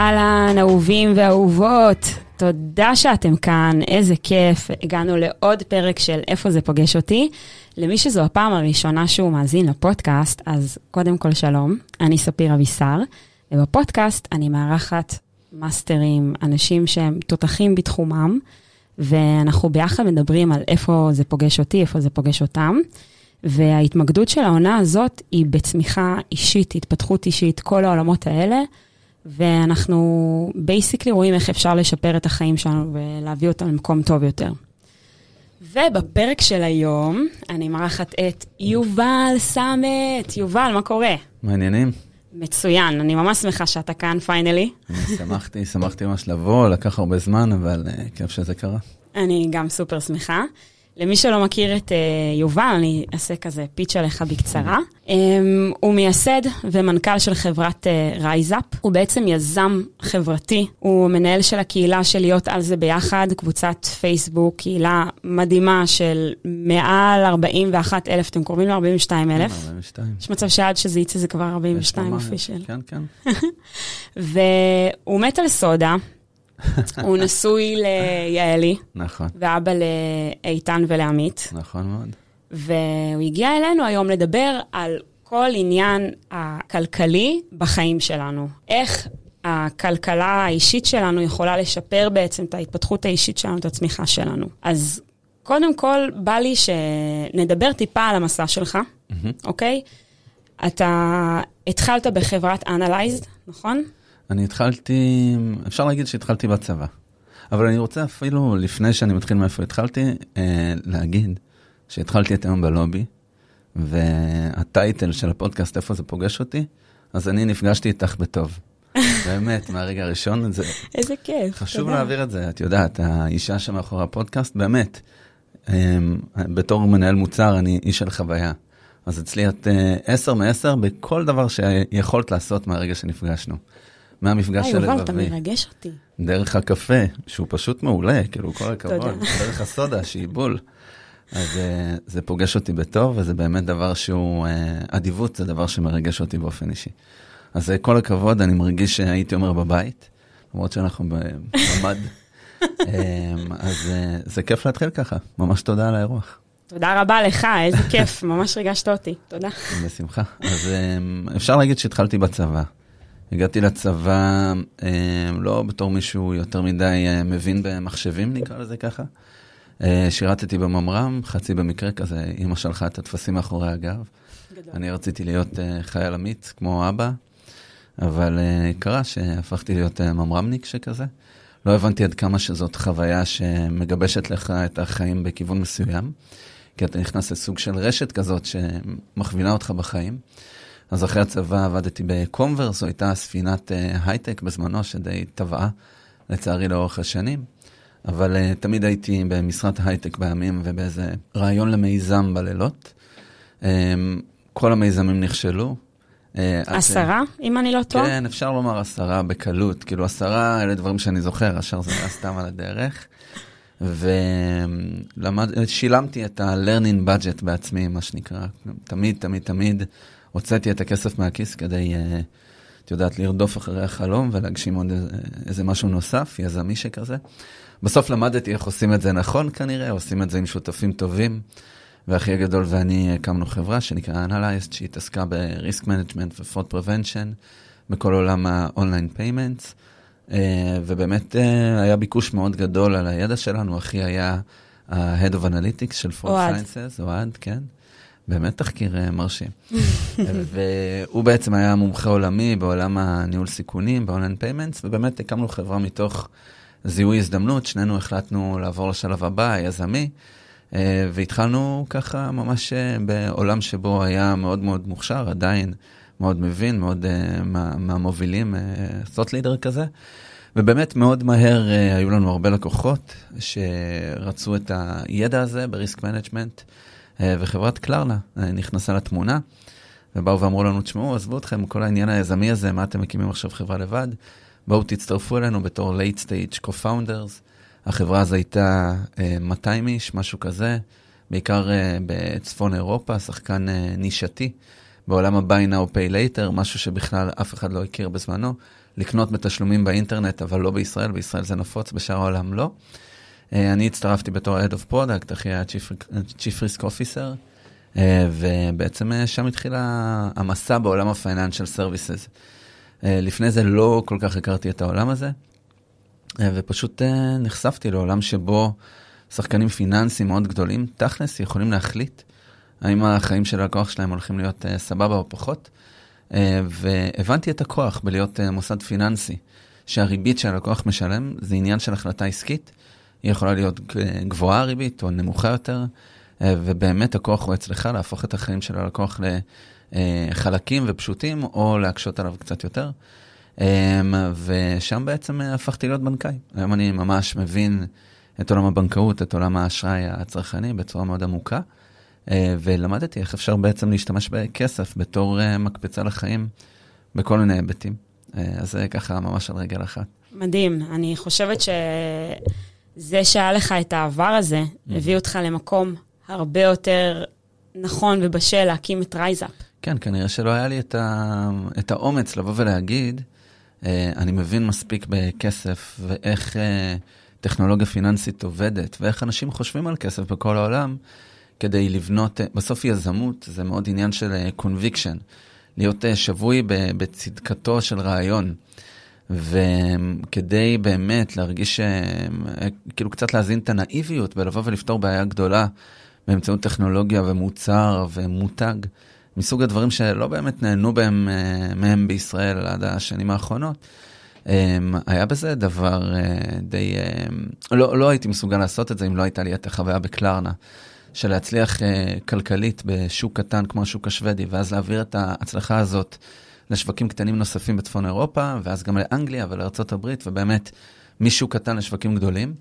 אהלן, אהובים ואהובות, תודה שאתם כאן, איזה כיף. הגענו לעוד פרק של איפה זה פוגש אותי. למי שזו הפעם הראשונה שהוא מאזין לפודקאסט, אז קודם כל שלום, אני ספיר אבישר, ובפודקאסט אני מארחת מאסטרים, אנשים שהם תותחים בתחומם, ואנחנו ביחד מדברים על איפה זה פוגש אותי, איפה זה פוגש אותם. וההתמקדות של העונה הזאת היא בצמיחה אישית, התפתחות אישית, כל העולמות האלה. ואנחנו basically רואים איך אפשר לשפר את החיים שלנו ולהביא אותם למקום טוב יותר. ובפרק של היום, אני מארחת את יובל סמט. יובל, מה קורה? מה העניינים. מצוין, אני ממש שמחה שאתה כאן finally. אני שמחתי, שמחתי ממש לבוא, לקח הרבה זמן, אבל uh, כיף שזה קרה. אני גם סופר שמחה. למי שלא מכיר את uh, יובל, אני אעשה כזה pitch עליך בקצרה. Um, הוא מייסד ומנכ"ל של חברת uh, RiseUp. הוא בעצם יזם חברתי, הוא מנהל של הקהילה של להיות על זה ביחד, קבוצת פייסבוק, קהילה מדהימה של מעל 41 אלף, אתם קרובים ל-42 אלף. 42. יש מצב שעד שזה יצא זה כבר 42 official. כן, כן. והוא מת על סודה. הוא נשוי ליעלי. נכון. ואבא לאיתן ולעמית. נכון מאוד. והוא הגיע אלינו היום לדבר על כל עניין הכלכלי בחיים שלנו. איך הכלכלה האישית שלנו יכולה לשפר בעצם את ההתפתחות האישית שלנו, את הצמיחה שלנו. אז קודם כל, בא לי שנדבר טיפה על המסע שלך, mm-hmm. אוקיי? אתה התחלת בחברת Analyzed, נכון? אני התחלתי, אפשר להגיד שהתחלתי בצבא. אבל אני רוצה אפילו, לפני שאני מתחיל מאיפה התחלתי, אה, להגיד שהתחלתי את היום בלובי, והטייטל של הפודקאסט, איפה זה פוגש אותי, אז אני נפגשתי איתך בטוב. באמת, מהרגע הראשון, זה... איזה כיף. חשוב תודה. להעביר את זה, את יודעת, האישה שמאחורי הפודקאסט, באמת, אה, בתור מנהל מוצר, אני איש של חוויה. אז אצלי את אה, עשר מעשר בכל דבר שיכולת לעשות מהרגע שנפגשנו. מהמפגש של לבבי. יובל, אתה מרגש אותי. דרך הקפה, שהוא פשוט מעולה, כאילו, כל הכבוד. דרך הסודה, שהיא בול. אז uh, זה פוגש אותי בטוב, וזה באמת דבר שהוא, uh, אדיבות זה דבר שמרגש אותי באופן אישי. אז uh, כל הכבוד, אני מרגיש שהייתי אומר בבית, למרות שאנחנו בממ"ד. um, אז זה כיף להתחיל ככה, ממש תודה על האירוח. תודה רבה לך, איזה כיף, ממש ריגשת אותי, תודה. בשמחה. אז um, אפשר להגיד שהתחלתי בצבא. הגעתי לצבא אה, לא בתור מישהו יותר מדי אה, מבין במחשבים, נקרא לזה ככה. אה, שירתתי בממר"ם, חצי במקרה כזה, אימא שלחה את הטפסים מאחורי הגב. גדול. אני רציתי להיות חייל אמיץ, כמו אבא, אבל קרה שהפכתי להיות ממר"מניק שכזה. לא הבנתי עד כמה שזאת חוויה שמגבשת לך את החיים בכיוון מסוים, כי אתה נכנס לסוג של רשת כזאת שמכווינה אותך בחיים. אז אחרי הצבא עבדתי בקומברס, זו הייתה ספינת uh, הייטק בזמנו שדי טבעה, לצערי לאורך השנים. אבל uh, תמיד הייתי במשרת הייטק בימים ובאיזה רעיון למיזם בלילות. Um, כל המיזמים נכשלו. Uh, עשרה, ש... אם אני לא טועה? כן, אפשר לומר עשרה בקלות. כאילו עשרה, אלה דברים שאני זוכר, השאר זה היה סתם על הדרך. ושילמתי את ה-learning budget בעצמי, מה שנקרא. תמיד, תמיד, תמיד הוצאתי את הכסף מהכיס כדי, אה, את יודעת, לרדוף אחרי החלום ולהגשים עוד איזה משהו נוסף, יזמי שכזה. בסוף למדתי איך עושים את זה נכון כנראה, עושים את זה עם שותפים טובים. ואחי הגדול ואני הקמנו חברה שנקרא Analyzed, שהתעסקה ב-Risk Management ו-Fraud Prevention בכל עולם ה-Online Payments. Uh, ובאמת uh, היה ביקוש מאוד גדול על הידע שלנו, אחי היה ה-Head of Analytics של Fraud Sciences, אוהד, כן. באמת תחקיר אה, מרשים. והוא בעצם היה מומחה עולמי בעולם הניהול סיכונים, ב online payments, ובאמת הקמנו חברה מתוך זיהוי הזדמנות, שנינו החלטנו לעבור לשלב הבא, היזמי, אה, והתחלנו ככה ממש אה, בעולם שבו היה מאוד מאוד מוכשר, עדיין מאוד מבין, מאוד מה, מהמובילים, thought leader כזה. ובאמת מאוד מהר היו לנו הרבה לקוחות שרצו את הידע הזה ב risk management. אה, וחברת Klarna אה, נכנסה לתמונה, ובאו ואמרו לנו, תשמעו, עזבו אתכם, כל העניין היזמי הזה, מה אתם מקימים עכשיו חברה לבד? בואו תצטרפו אלינו בתור late stage co-founders. החברה הזו הייתה 200 אה, איש, משהו כזה, בעיקר בצפון אירופה, שחקן נישתי. בעולם ה-buy now pay later, משהו שבכלל אף אחד לא הכיר בזמנו. לקנות בתשלומים באינטרנט, אבל לא בישראל, בישראל זה נפוץ, בשאר העולם לא. אה, אני הצטרפתי בתור Head of Product, אחי היה Chief Risk Officer, אה, ובעצם אה, שם התחיל המסע בעולם ה-Financial Services. לפני זה לא כל כך הכרתי את העולם הזה, ופשוט נחשפתי לעולם שבו שחקנים פיננסיים מאוד גדולים, תכלס, יכולים להחליט האם החיים של הלקוח שלהם הולכים להיות סבבה או פחות. והבנתי את הכוח בלהיות מוסד פיננסי, שהריבית שהלקוח משלם זה עניין של החלטה עסקית, היא יכולה להיות גבוהה הריבית או נמוכה יותר, אה, ובאמת הכוח הוא אצלך להפוך את החיים של הלקוח לחלקים ופשוטים, או להקשות עליו קצת יותר. אה, ושם בעצם הפכתי להיות בנקאי. היום אני ממש מבין את עולם הבנקאות, את עולם האשראי הצרכני בצורה מאוד עמוקה, אה, ולמדתי איך אפשר בעצם להשתמש בכסף בתור מקפצה לחיים בכל מיני היבטים. אז זה ככה ממש על רגל אחת. מדהים. אני חושבת ש... זה שהיה לך את העבר הזה, mm-hmm. הביא אותך למקום הרבה יותר נכון ובשל להקים את RiseUp. כן, כנראה שלא היה לי את, ה... את האומץ לבוא ולהגיד, אה, אני מבין מספיק בכסף ואיך אה, טכנולוגיה פיננסית עובדת, ואיך אנשים חושבים על כסף בכל העולם, כדי לבנות, אה, בסוף יזמות זה מאוד עניין של קונביקשן, להיות שבוי בצדקתו של רעיון. וכדי באמת להרגיש, אה, כאילו קצת להזין את הנאיביות ולבוא ולפתור בעיה גדולה באמצעות טכנולוגיה ומוצר ומותג, מסוג הדברים שלא באמת נהנו בהם, אה, מהם בישראל עד השנים האחרונות. אה, היה בזה דבר די, לא, לא הייתי מסוגל לעשות את זה אם לא הייתה לי את החוויה בקלרנה, של להצליח כלכלית בשוק קטן כמו השוק השוודי, ואז להעביר את ההצלחה הזאת לשווקים קטנים נוספים בצפון אירופה, ואז גם לאנגליה ולארצות הברית, ובאמת משוק קטן לשווקים גדולים.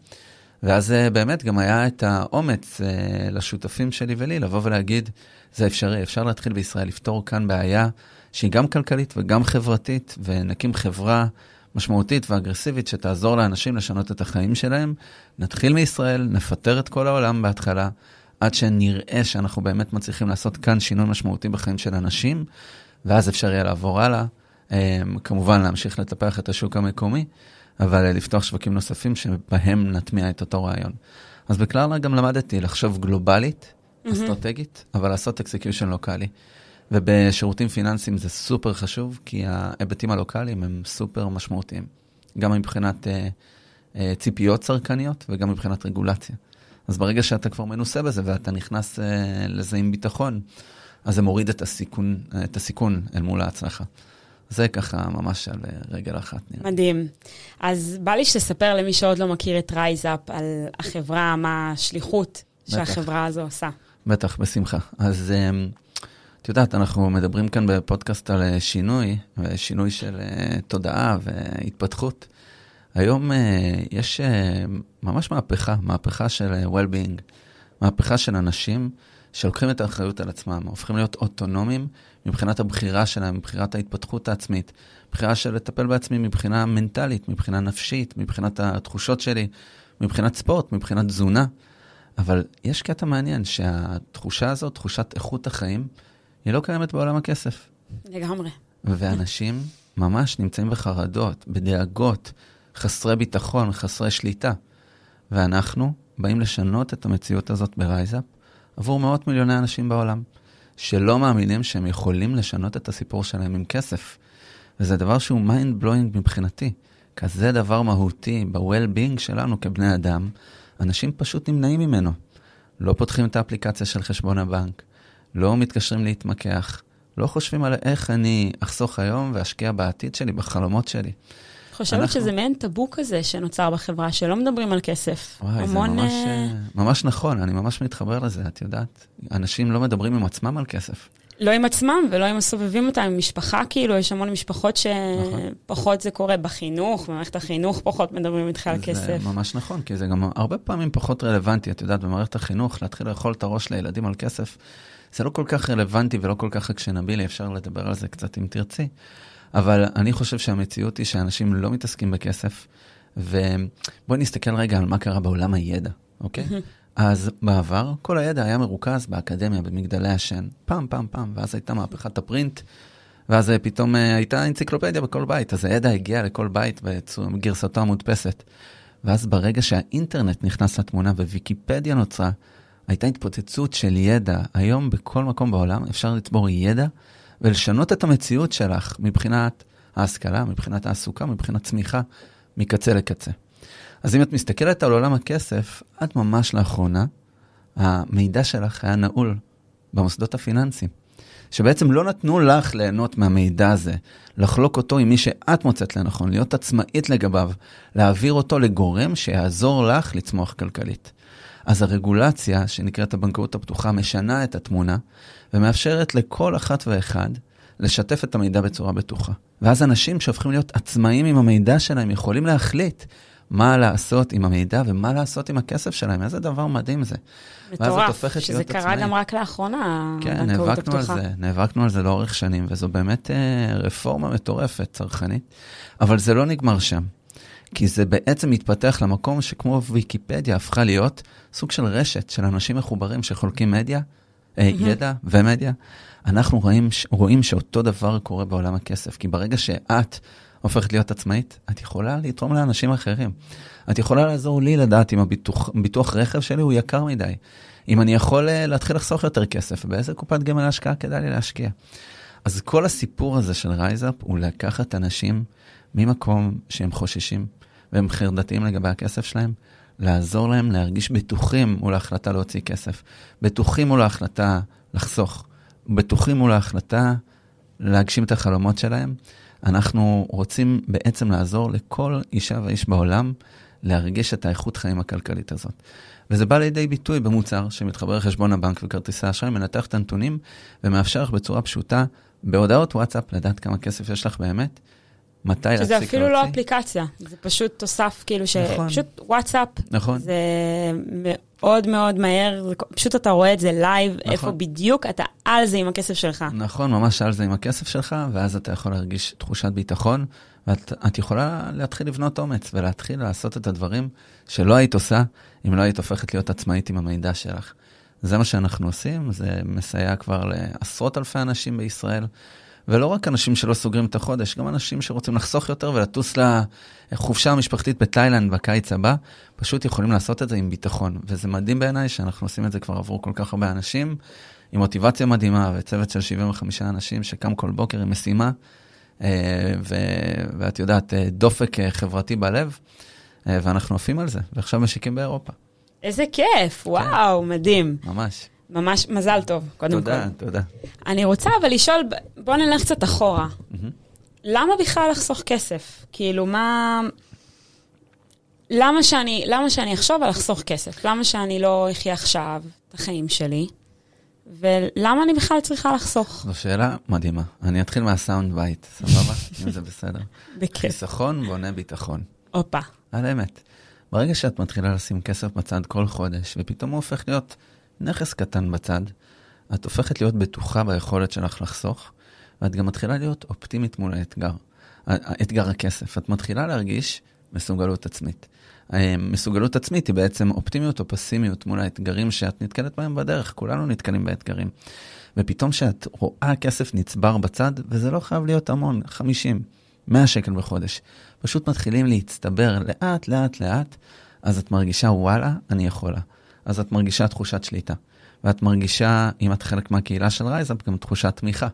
ואז אה, באמת גם היה את האומץ אה, לשותפים שלי ולי לבוא ולהגיד, זה אפשרי, אפשר להתחיל בישראל לפתור כאן בעיה שהיא גם כלכלית וגם חברתית, ונקים חברה משמעותית ואגרסיבית שתעזור לאנשים לשנות את החיים שלהם. נתחיל מישראל, נפטר את כל העולם בהתחלה, עד שנראה שאנחנו באמת מצליחים לעשות כאן שינוי משמעותי בחיים של אנשים, ואז אפשר יהיה לעבור הלאה. אמ, כמובן להמשיך לטפח את השוק המקומי, אבל לפתוח שווקים נוספים שבהם נטמיע את אותו רעיון. אז ב Klarna גם למדתי לחשוב גלובלית, mm-hmm. אסטרטגית, אבל לעשות execution לוקאלי. ובשירותים פיננסיים זה סופר חשוב, כי ההיבטים הלוקאליים הם סופר משמעותיים. גם מבחינת uh, uh, ציפיות צרכניות וגם מבחינת רגולציה. אז ברגע שאתה כבר מנוסה בזה ואתה נכנס uh, לזה עם ביטחון, אז זה מוריד את הסיכון, את הסיכון אל מול ההצלחה. זה ככה ממש על רגל אחת. נראה. מדהים. אז בא לי שתספר למי שעוד לא מכיר את RiseUp על החברה, מה השליחות שהחברה הזו עושה. בטח, בשמחה. אז אמ, את יודעת, אנחנו מדברים כאן בפודקאסט על אה, שינוי, ושינוי של אה, תודעה והתפתחות. היום אה, יש ממש מהפכה, מהפכה של well-being, מהפכה של אנשים שלוקחים את האחריות על עצמם, הופכים להיות אוטונומיים מבחינת הבחירה שלהם, מבחינת ההתפתחות העצמית, בחירה של לטפל בעצמי מבחינה מנטלית, מבחינה נפשית, מבחינת התחושות שלי, מבחינת ספורט, מבחינת תזונה. אבל יש קטע מעניין שהתחושה הזאת, תחושת איכות החיים, היא לא קיימת בעולם הכסף. לגמרי. ואנשים ממש נמצאים בחרדות, בדאגות, חסרי ביטחון, חסרי שליטה. ואנחנו באים לשנות את המציאות הזאת ב RiseUp, עבור מאות מיליוני אנשים בעולם, שלא מאמינים שהם יכולים לשנות את הסיפור שלהם עם כסף. וזה דבר שהוא mind blowing מבחינתי. כזה דבר מהותי ב-well-being שלנו כבני אדם, אנשים פשוט נמנעים ממנו. לא פותחים את האפליקציה של חשבון הבנק, לא מתקשרים להתמקח, לא חושבים על איך אני אחסוך היום ואשקיע בעתיד שלי, בחלומות שלי. חושבת אנחנו... שזה מעין טאבו כזה שנוצר בחברה, שלא מדברים על כסף. וואי, המון... זה ממש, uh... ממש נכון, אני ממש מתחבר לזה, את יודעת. אנשים לא מדברים עם עצמם על כסף. לא עם עצמם ולא עם הסובבים אותם, עם משפחה, כאילו, יש המון משפחות שפחות נכון. זה קורה בחינוך, במערכת החינוך פחות מדברים איתך על כסף. זה ממש נכון, כי זה גם הרבה פעמים פחות רלוונטי, את יודעת, במערכת החינוך, להתחיל לאכול את הראש לילדים על כסף, זה לא כל כך רלוונטי ולא כל כך אקשנבילי, אפשר לדבר על זה קצת אם תרצי. אבל אני חושב שהמציאות היא שאנשים לא מתעסקים בכסף, ובואי נסתכל רגע על מה קרה בעולם הידע, אוקיי? אז בעבר כל הידע היה מרוכז באקדמיה, במגדלי השן, פעם, פעם, פעם, ואז הייתה מהפכת הפרינט, ואז פתאום אה, הייתה אנציקלופדיה בכל בית, אז הידע הגיע לכל בית בגרסתו המודפסת. ואז ברגע שהאינטרנט נכנס לתמונה וויקיפדיה נוצרה, הייתה התפוצצות של ידע. היום בכל מקום בעולם אפשר לצבור ידע ולשנות את המציאות שלך מבחינת ההשכלה, מבחינת העסוקה, מבחינת צמיחה, מקצה לקצה. אז אם את מסתכלת על עולם הכסף, עד ממש לאחרונה, המידע שלך היה נעול במוסדות הפיננסיים. שבעצם לא נתנו לך ליהנות מהמידע הזה, לחלוק אותו עם מי שאת מוצאת לנכון, להיות עצמאית לגביו, להעביר אותו לגורם שיעזור לך לצמוח כלכלית. אז הרגולציה, שנקראת הבנקאות הפתוחה, משנה את התמונה ומאפשרת לכל אחת ואחד לשתף את המידע בצורה בטוחה. ואז אנשים שהופכים להיות עצמאים עם המידע שלהם יכולים להחליט מה לעשות עם המידע ומה לעשות עם הכסף שלהם. איזה דבר מדהים זה. מטורף, שזה קרה עצמאי. גם רק לאחרונה, כן, נאבקנו על זה, נאבקנו על זה לאורך שנים, וזו באמת אה, רפורמה מטורפת, צרכנית, אבל זה לא נגמר שם. כי זה בעצם מתפתח למקום שכמו ויקיפדיה הפכה להיות סוג של רשת של אנשים מחוברים שחולקים מידע, mm-hmm. ידע ומידע. אנחנו רואים, רואים שאותו דבר קורה בעולם הכסף, כי ברגע שאת הופכת להיות עצמאית, את יכולה לתרום לאנשים אחרים. את יכולה לעזור לי לדעת אם הביטוח רכב שלי הוא יקר מדי. אם אני יכול אה, להתחיל לחסוך יותר כסף, באיזה קופת גמל להשקעה כדאי לי להשקיע. אז כל הסיפור הזה של RiseUp הוא לקחת אנשים ממקום שהם חוששים והם חרדתיים לגבי הכסף שלהם, לעזור להם להרגיש בטוחים מול ההחלטה להוציא כסף, בטוחים מול ההחלטה לחסוך, בטוחים מול ההחלטה להגשים את החלומות שלהם. אנחנו רוצים בעצם לעזור לכל אישה ואיש בעולם להרגיש את האיכות חיים הכלכלית הזאת. וזה בא לידי ביטוי במוצר שמתחבר לחשבון הבנק וכרטיסי האשראי, מנתח את הנתונים ומאפשר לך בצורה פשוטה, בהודעות וואטסאפ, לדעת כמה כסף יש לך באמת, מתי להפסיק להוציא. שזה אפילו לא אפליקציה, זה פשוט תוסף, כאילו, ש... נכון. פשוט וואטסאפ. נכון. זה מאוד מאוד מהר. פשוט אתה רואה את זה live, נכון. איפה בדיוק אתה על זה עם הכסף שלך. נכון, ממש על זה עם הכסף שלך, ואז אתה יכול להרגיש תחושת ביטחון, ואת יכולה להתחיל לבנות אומץ ולהתחיל לעשות את הדברים שלא היית עושה, אם לא היית הופכת להיות עצמאית עם המידע שלך. זה מה שאנחנו עושים, זה מסייע כבר לעשרות אלפי אנשים בישראל. ולא רק אנשים שלא סוגרים את החודש, גם אנשים שרוצים לחסוך יותר ולטוס לחופשה המשפחתית בתאילנד בקיץ הבא, פשוט יכולים לעשות את זה עם ביטחון. וזה מדהים בעיניי שאנחנו עושים את זה כבר עבור כל כך הרבה אנשים, עם מוטיבציה מדהימה וצוות של 75 אנשים שקם כל בוקר עם משימה, אה, ו- ואת יודעת, אה, דופק אה, חברתי בלב, ואנחנו עפים על זה, ועכשיו משיקים באירופה. איזה כיף, כן. וואו, כן. מדהים. ממש. ממש מזל טוב, קודם תודה, כל. תודה, תודה. אני רוצה אבל לשאול, בוא נלך קצת אחורה. Mm-hmm. למה בכלל לחסוך כסף? כאילו, מה... למה שאני, למה שאני אחשוב על לחסוך כסף? למה שאני לא אחיה עכשיו את החיים שלי? ולמה אני בכלל צריכה לחסוך? זו שאלה מדהימה. אני אתחיל מה sound bite, סבבה? אם זה בסדר. בכיף. חיסכון בונה ביטחון. הופה. על אמת. ברגע שאת מתחילה לשים כסף בצד כל חודש, ופתאום הוא הופך להיות נכס קטן בצד, את הופכת להיות בטוחה ביכולת שלך לחסוך, ואת גם מתחילה להיות אופטימית מול האתגר, אתגר הכסף. את מתחילה להרגיש מסוגלות עצמית. מסוגלות עצמית היא בעצם אופטימיות או פסימיות מול האתגרים שאת נתקלת בהם בדרך, כולנו נתקלים באתגרים. ופתאום כשאת רואה כסף נצבר בצד, וזה לא חייב להיות המון, 50, 100 שקל בחודש, פשוט מתחילים להצטבר לאט, לאט, לאט, אז את מרגישה, וואלה, אני יכולה. אז את מרגישה תחושת שליטה. ואת מרגישה, אם את חלק מהקהילה של RiseUp, גם תחושת תמיכה.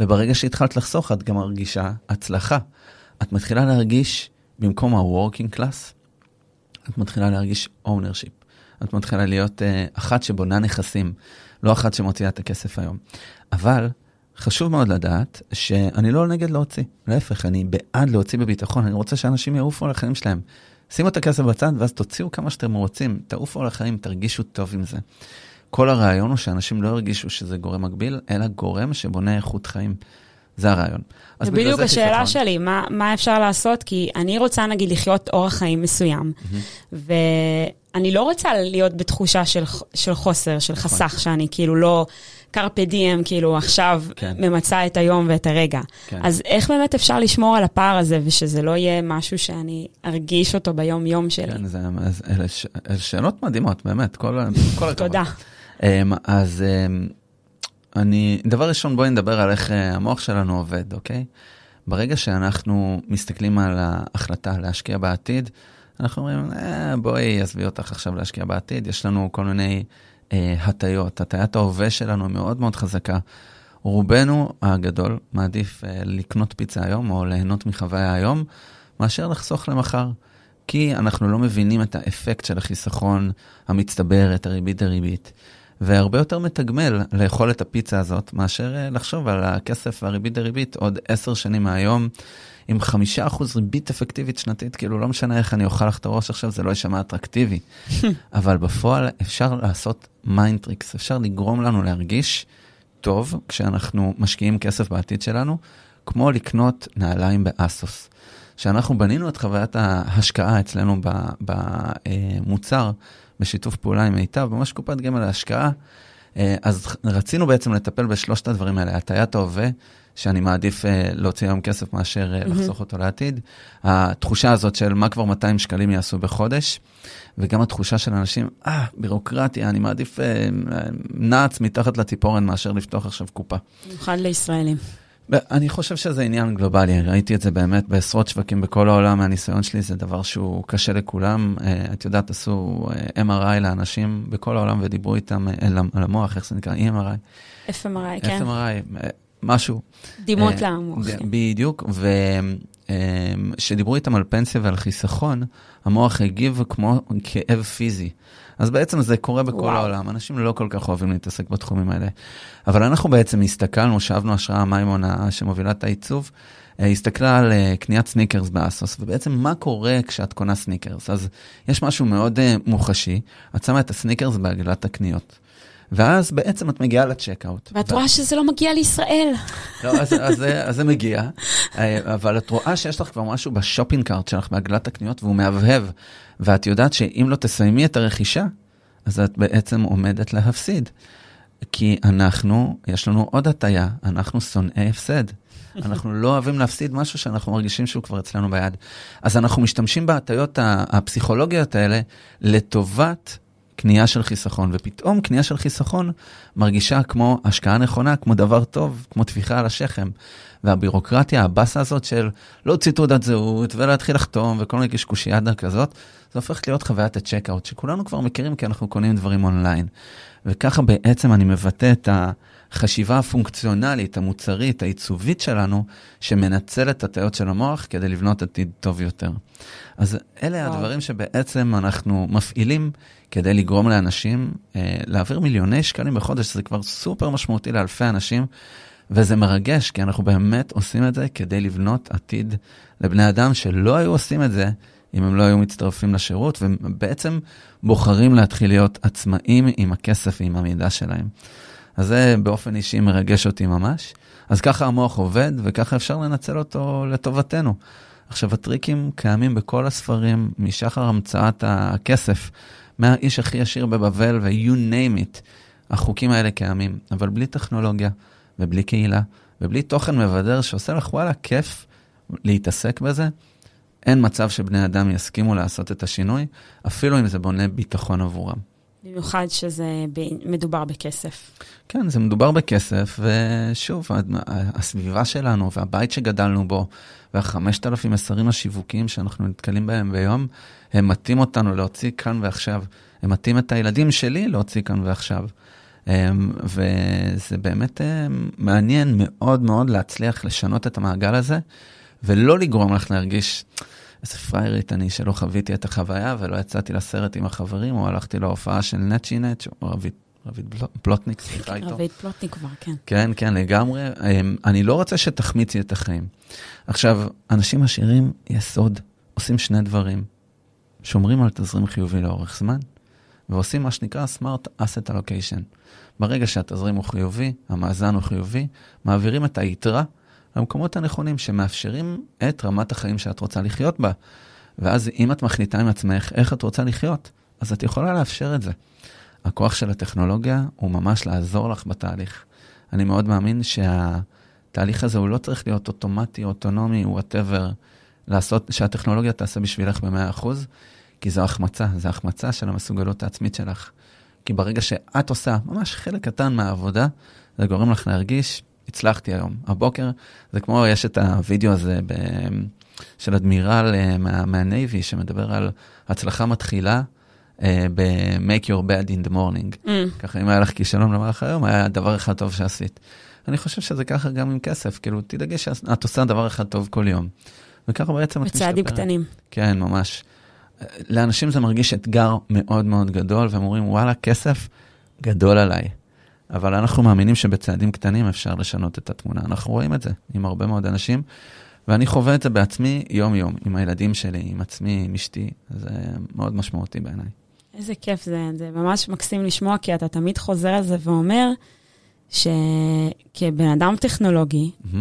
וברגע שהתחלת לחסוך, את גם מרגישה הצלחה. את מתחילה להרגיש, במקום ה-working class, את מתחילה להרגיש ownership. את מתחילה להיות uh, אחת שבונה נכסים, לא אחת שמוציאה את הכסף היום. אבל חשוב מאוד לדעת שאני לא נגד להוציא. להפך, אני בעד להוציא בביטחון, אני רוצה שאנשים יעופו על החיים שלהם. שימו את הכסף בצד ואז תוציאו כמה שאתם רוצים, תעופו על החיים, תרגישו טוב עם זה. כל הרעיון הוא שאנשים לא ירגישו שזה גורם מקביל, אלא גורם שבונה איכות חיים. זה הרעיון. זה בדיוק השאלה. שלי, מה, מה אפשר לעשות? כי אני רוצה נגיד לחיות אורח חיים מסוים, mm-hmm. ואני לא רוצה להיות בתחושה של, של חוסר, של נכון. חסך, שאני כאילו לא קרפה דיאם, כאילו עכשיו כן. ממצה את היום ואת הרגע. כן. אז איך באמת אפשר לשמור על הפער הזה, ושזה לא יהיה משהו שאני ארגיש אותו ביום-יום שלי? כן, זה, אלה, אלה שאלות מדהימות, באמת, כל, כל הכבוד. תודה. Um, אז... Um, אני, דבר ראשון, בואי נדבר על איך אה, המוח שלנו עובד, אוקיי? ברגע שאנחנו מסתכלים על ההחלטה להשקיע בעתיד, אנחנו אומרים, אה, בואי, עזבי אותך עכשיו להשקיע בעתיד, יש לנו כל מיני אה, הטיות. הטיית ההווה שלנו מאוד מאוד חזקה. רובנו הגדול מעדיף אה, לקנות פיצה היום או ליהנות מחוויה היום, מאשר לחסוך למחר. כי אנחנו לא מבינים את האפקט של החיסכון המצטבר, את הריבית דריבית. והרבה יותר מתגמל לאכול את הפיצה הזאת, מאשר אה, לחשוב על הכסף והריבית דריבית עוד עשר שנים מהיום, עם חמישה אחוז ריבית אפקטיבית שנתית, כאילו לא משנה איך אני אוכל לך את הראש עכשיו, זה לא יישמע אטרקטיבי. אבל בפועל אפשר לעשות mind tricks, אפשר לגרום לנו להרגיש טוב כשאנחנו משקיעים כסף בעתיד שלנו, כמו לקנות נעליים באסוס. כשאנחנו בנינו את חוויית ההשקעה אצלנו במוצר, בשיתוף פעולה עם מיטב, ממש קופת גמל להשקעה, אה, אז רצינו בעצם לטפל בשלושת הדברים האלה, הטיית ההווה, שאני מעדיף אה, להוציא היום כסף מאשר mm-hmm. לחסוך אותו לעתיד, התחושה הזאת של מה כבר 200 שקלים יעשו בחודש, וגם התחושה של אנשים, אה, בירוקרטיה, אני מעדיף אה, נעץ מתחת לציפורן מאשר לפתוח עכשיו קופה. במיוחד לישראלים. אני חושב שזה עניין גלובלי, ראיתי את זה באמת בעשרות שווקים בכל העולם, מהניסיון שלי זה דבר שהוא קשה לכולם. את יודעת, עשו MRI לאנשים בכל העולם ודיברו איתם על המוח, איך זה נקרא? EMRI. FMRI, כן. FMRI, משהו. דימות למוח. בדיוק, וכשדיברו איתם על פנסיה ועל חיסכון, המוח הגיב כמו כאב פיזי. אז בעצם זה קורה בכל וואו. העולם, אנשים לא כל כך אוהבים להתעסק בתחומים האלה. אבל אנחנו בעצם הסתכלנו, שאבנו השראה מימון שמובילה את העיצוב, אה, הסתכלה על אה, קניית סניקרס באסוס, ובעצם מה קורה כשאת קונה סניקרס? אז יש משהו מאוד אה, מוחשי, את שמה את הסניקרס בעגלת הקניות. ואז בעצם את מגיעה ל checkout. ואת רואה שזה לא מגיע לישראל. לא, אז, אז, אז זה מגיע, אבל את רואה שיש לך כבר משהו ב shopping cart שלך, בעגלת הקניות, והוא מהבהב, ואת יודעת שאם לא תסיימי את הרכישה, אז את בעצם עומדת להפסיד. כי אנחנו, יש לנו עוד הטיה, אנחנו שונאי הפסד. אנחנו לא אוהבים להפסיד משהו שאנחנו מרגישים שהוא כבר אצלנו ביד. אז אנחנו משתמשים בהטיות הפסיכולוגיות האלה לטובת קנייה של חיסכון, ופתאום קנייה של חיסכון מרגישה כמו השקעה נכונה, כמו דבר טוב, כמו טפיחה על השכם. והבירוקרטיה, הבאסה הזאת של להוציא תעודת זהות ולהתחיל לחתום וכל מיני קשקושיאדה כזאת, זה הופך להיות חוויית ה checkout, שכולנו כבר מכירים כי אנחנו קונים דברים אונליין. וככה בעצם אני מבטא את החשיבה הפונקציונלית, המוצרית, העיצובית שלנו, שמנצלת את הטעיות של המוח כדי לבנות עתיד טוב יותר. אז אלה וואו. הדברים שבעצם אנחנו מפעילים כדי לגרום לאנשים אה, להעביר מיליוני שקלים בחודש, זה כבר סופר משמעותי לאלפי אנשים, וזה מרגש, כי אנחנו באמת עושים את זה כדי לבנות עתיד לבני אדם שלא היו עושים את זה אם הם לא היו מצטרפים לשירות, ובעצם בוחרים להתחיל להיות עצמאים עם הכסף ועם המידע שלהם. אז זה באופן אישי מרגש אותי ממש. אז ככה המוח עובד, וככה אפשר לנצל אותו לטובתנו. עכשיו, הטריקים קיימים בכל הספרים, משחר המצאת הכסף, מהאיש הכי עשיר בבבל ו-you name it. החוקים האלה קיימים, אבל בלי טכנולוגיה, ובלי קהילה, ובלי תוכן מבדר שעושה לך וואלה כיף להתעסק בזה, אין מצב שבני אדם יסכימו לעשות את השינוי, אפילו אם זה בונה ביטחון עבורם. במיוחד שזה מדובר בכסף. כן, זה מדובר בכסף, ושוב, הסביבה שלנו והבית שגדלנו בו, והחמשת אלפים מסרים השיווקיים שאנחנו נתקלים בהם ביום, הם מטים אותנו להוציא כאן ועכשיו. הם מטים את הילדים שלי להוציא כאן ועכשיו. אמ, וזה באמת אמ, מעניין מאוד מאוד להצליח לשנות את המעגל הזה, ולא לגרום לך להרגיש, איזה פריירית אני שלא חוויתי את החוויה ולא יצאתי לסרט עם החברים, או הלכתי להופעה של נצ'י נצ' או רבית. רבית פלוטניק, סליחה איתו. רבית פלוטניק כבר, כן. כן, כן, לגמרי. אמ, אני לא רוצה שתחמיצי את החיים. עכשיו, אנשים עשירים, יסוד, עושים שני דברים. שומרים על תזרים חיובי לאורך זמן, ועושים מה שנקרא Smart Asset Allocation. ברגע שהתזרים הוא חיובי, המאזן הוא חיובי, מעבירים את היתרה למקומות הנכונים שמאפשרים את רמת החיים שאת רוצה לחיות בה. ואז אם את מחליטה עם עצמך איך את רוצה לחיות, אז את יכולה לאפשר את זה. הכוח של הטכנולוגיה הוא ממש לעזור לך בתהליך. אני מאוד מאמין שהתהליך הזה הוא לא צריך להיות אוטומטי, אוטונומי, whatever, שהטכנולוגיה תעשה בשבילך ב-100%, כי זו החמצה, זו החמצה של המסוגלות העצמית שלך. כי ברגע שאת עושה ממש חלק קטן מהעבודה, זה גורם לך להרגיש, הצלחתי היום. הבוקר, זה כמו, יש את הוידאו הזה ב, של אדמירל אה, מה, מה Navy, שמדבר על הצלחה מתחילה uh, ב-make your bed in the morning. Mm. ככה, אם היה לך כישלון למהלך היום, היה דבר אחד טוב שעשית. אני חושב שזה ככה גם עם כסף, כאילו, תדאגי שאת עושה דבר אחד טוב כל יום. וככה בעצם את משתפרת. בצעדים קטנים. כן, ממש. לאנשים זה מרגיש אתגר מאוד מאוד גדול, והם אומרים, וואלה, כסף גדול עליי. אבל אנחנו מאמינים שבצעדים קטנים אפשר לשנות את התמונה. אנחנו רואים את זה עם הרבה מאוד אנשים, ואני חווה את זה בעצמי יום-יום, עם הילדים שלי, עם עצמי, עם אשתי. זה מאוד משמעותי בעיניי. איזה כיף זה, זה ממש מקסים לשמוע, כי אתה תמיד חוזר על זה ואומר שכבן אדם טכנולוגי, mm-hmm.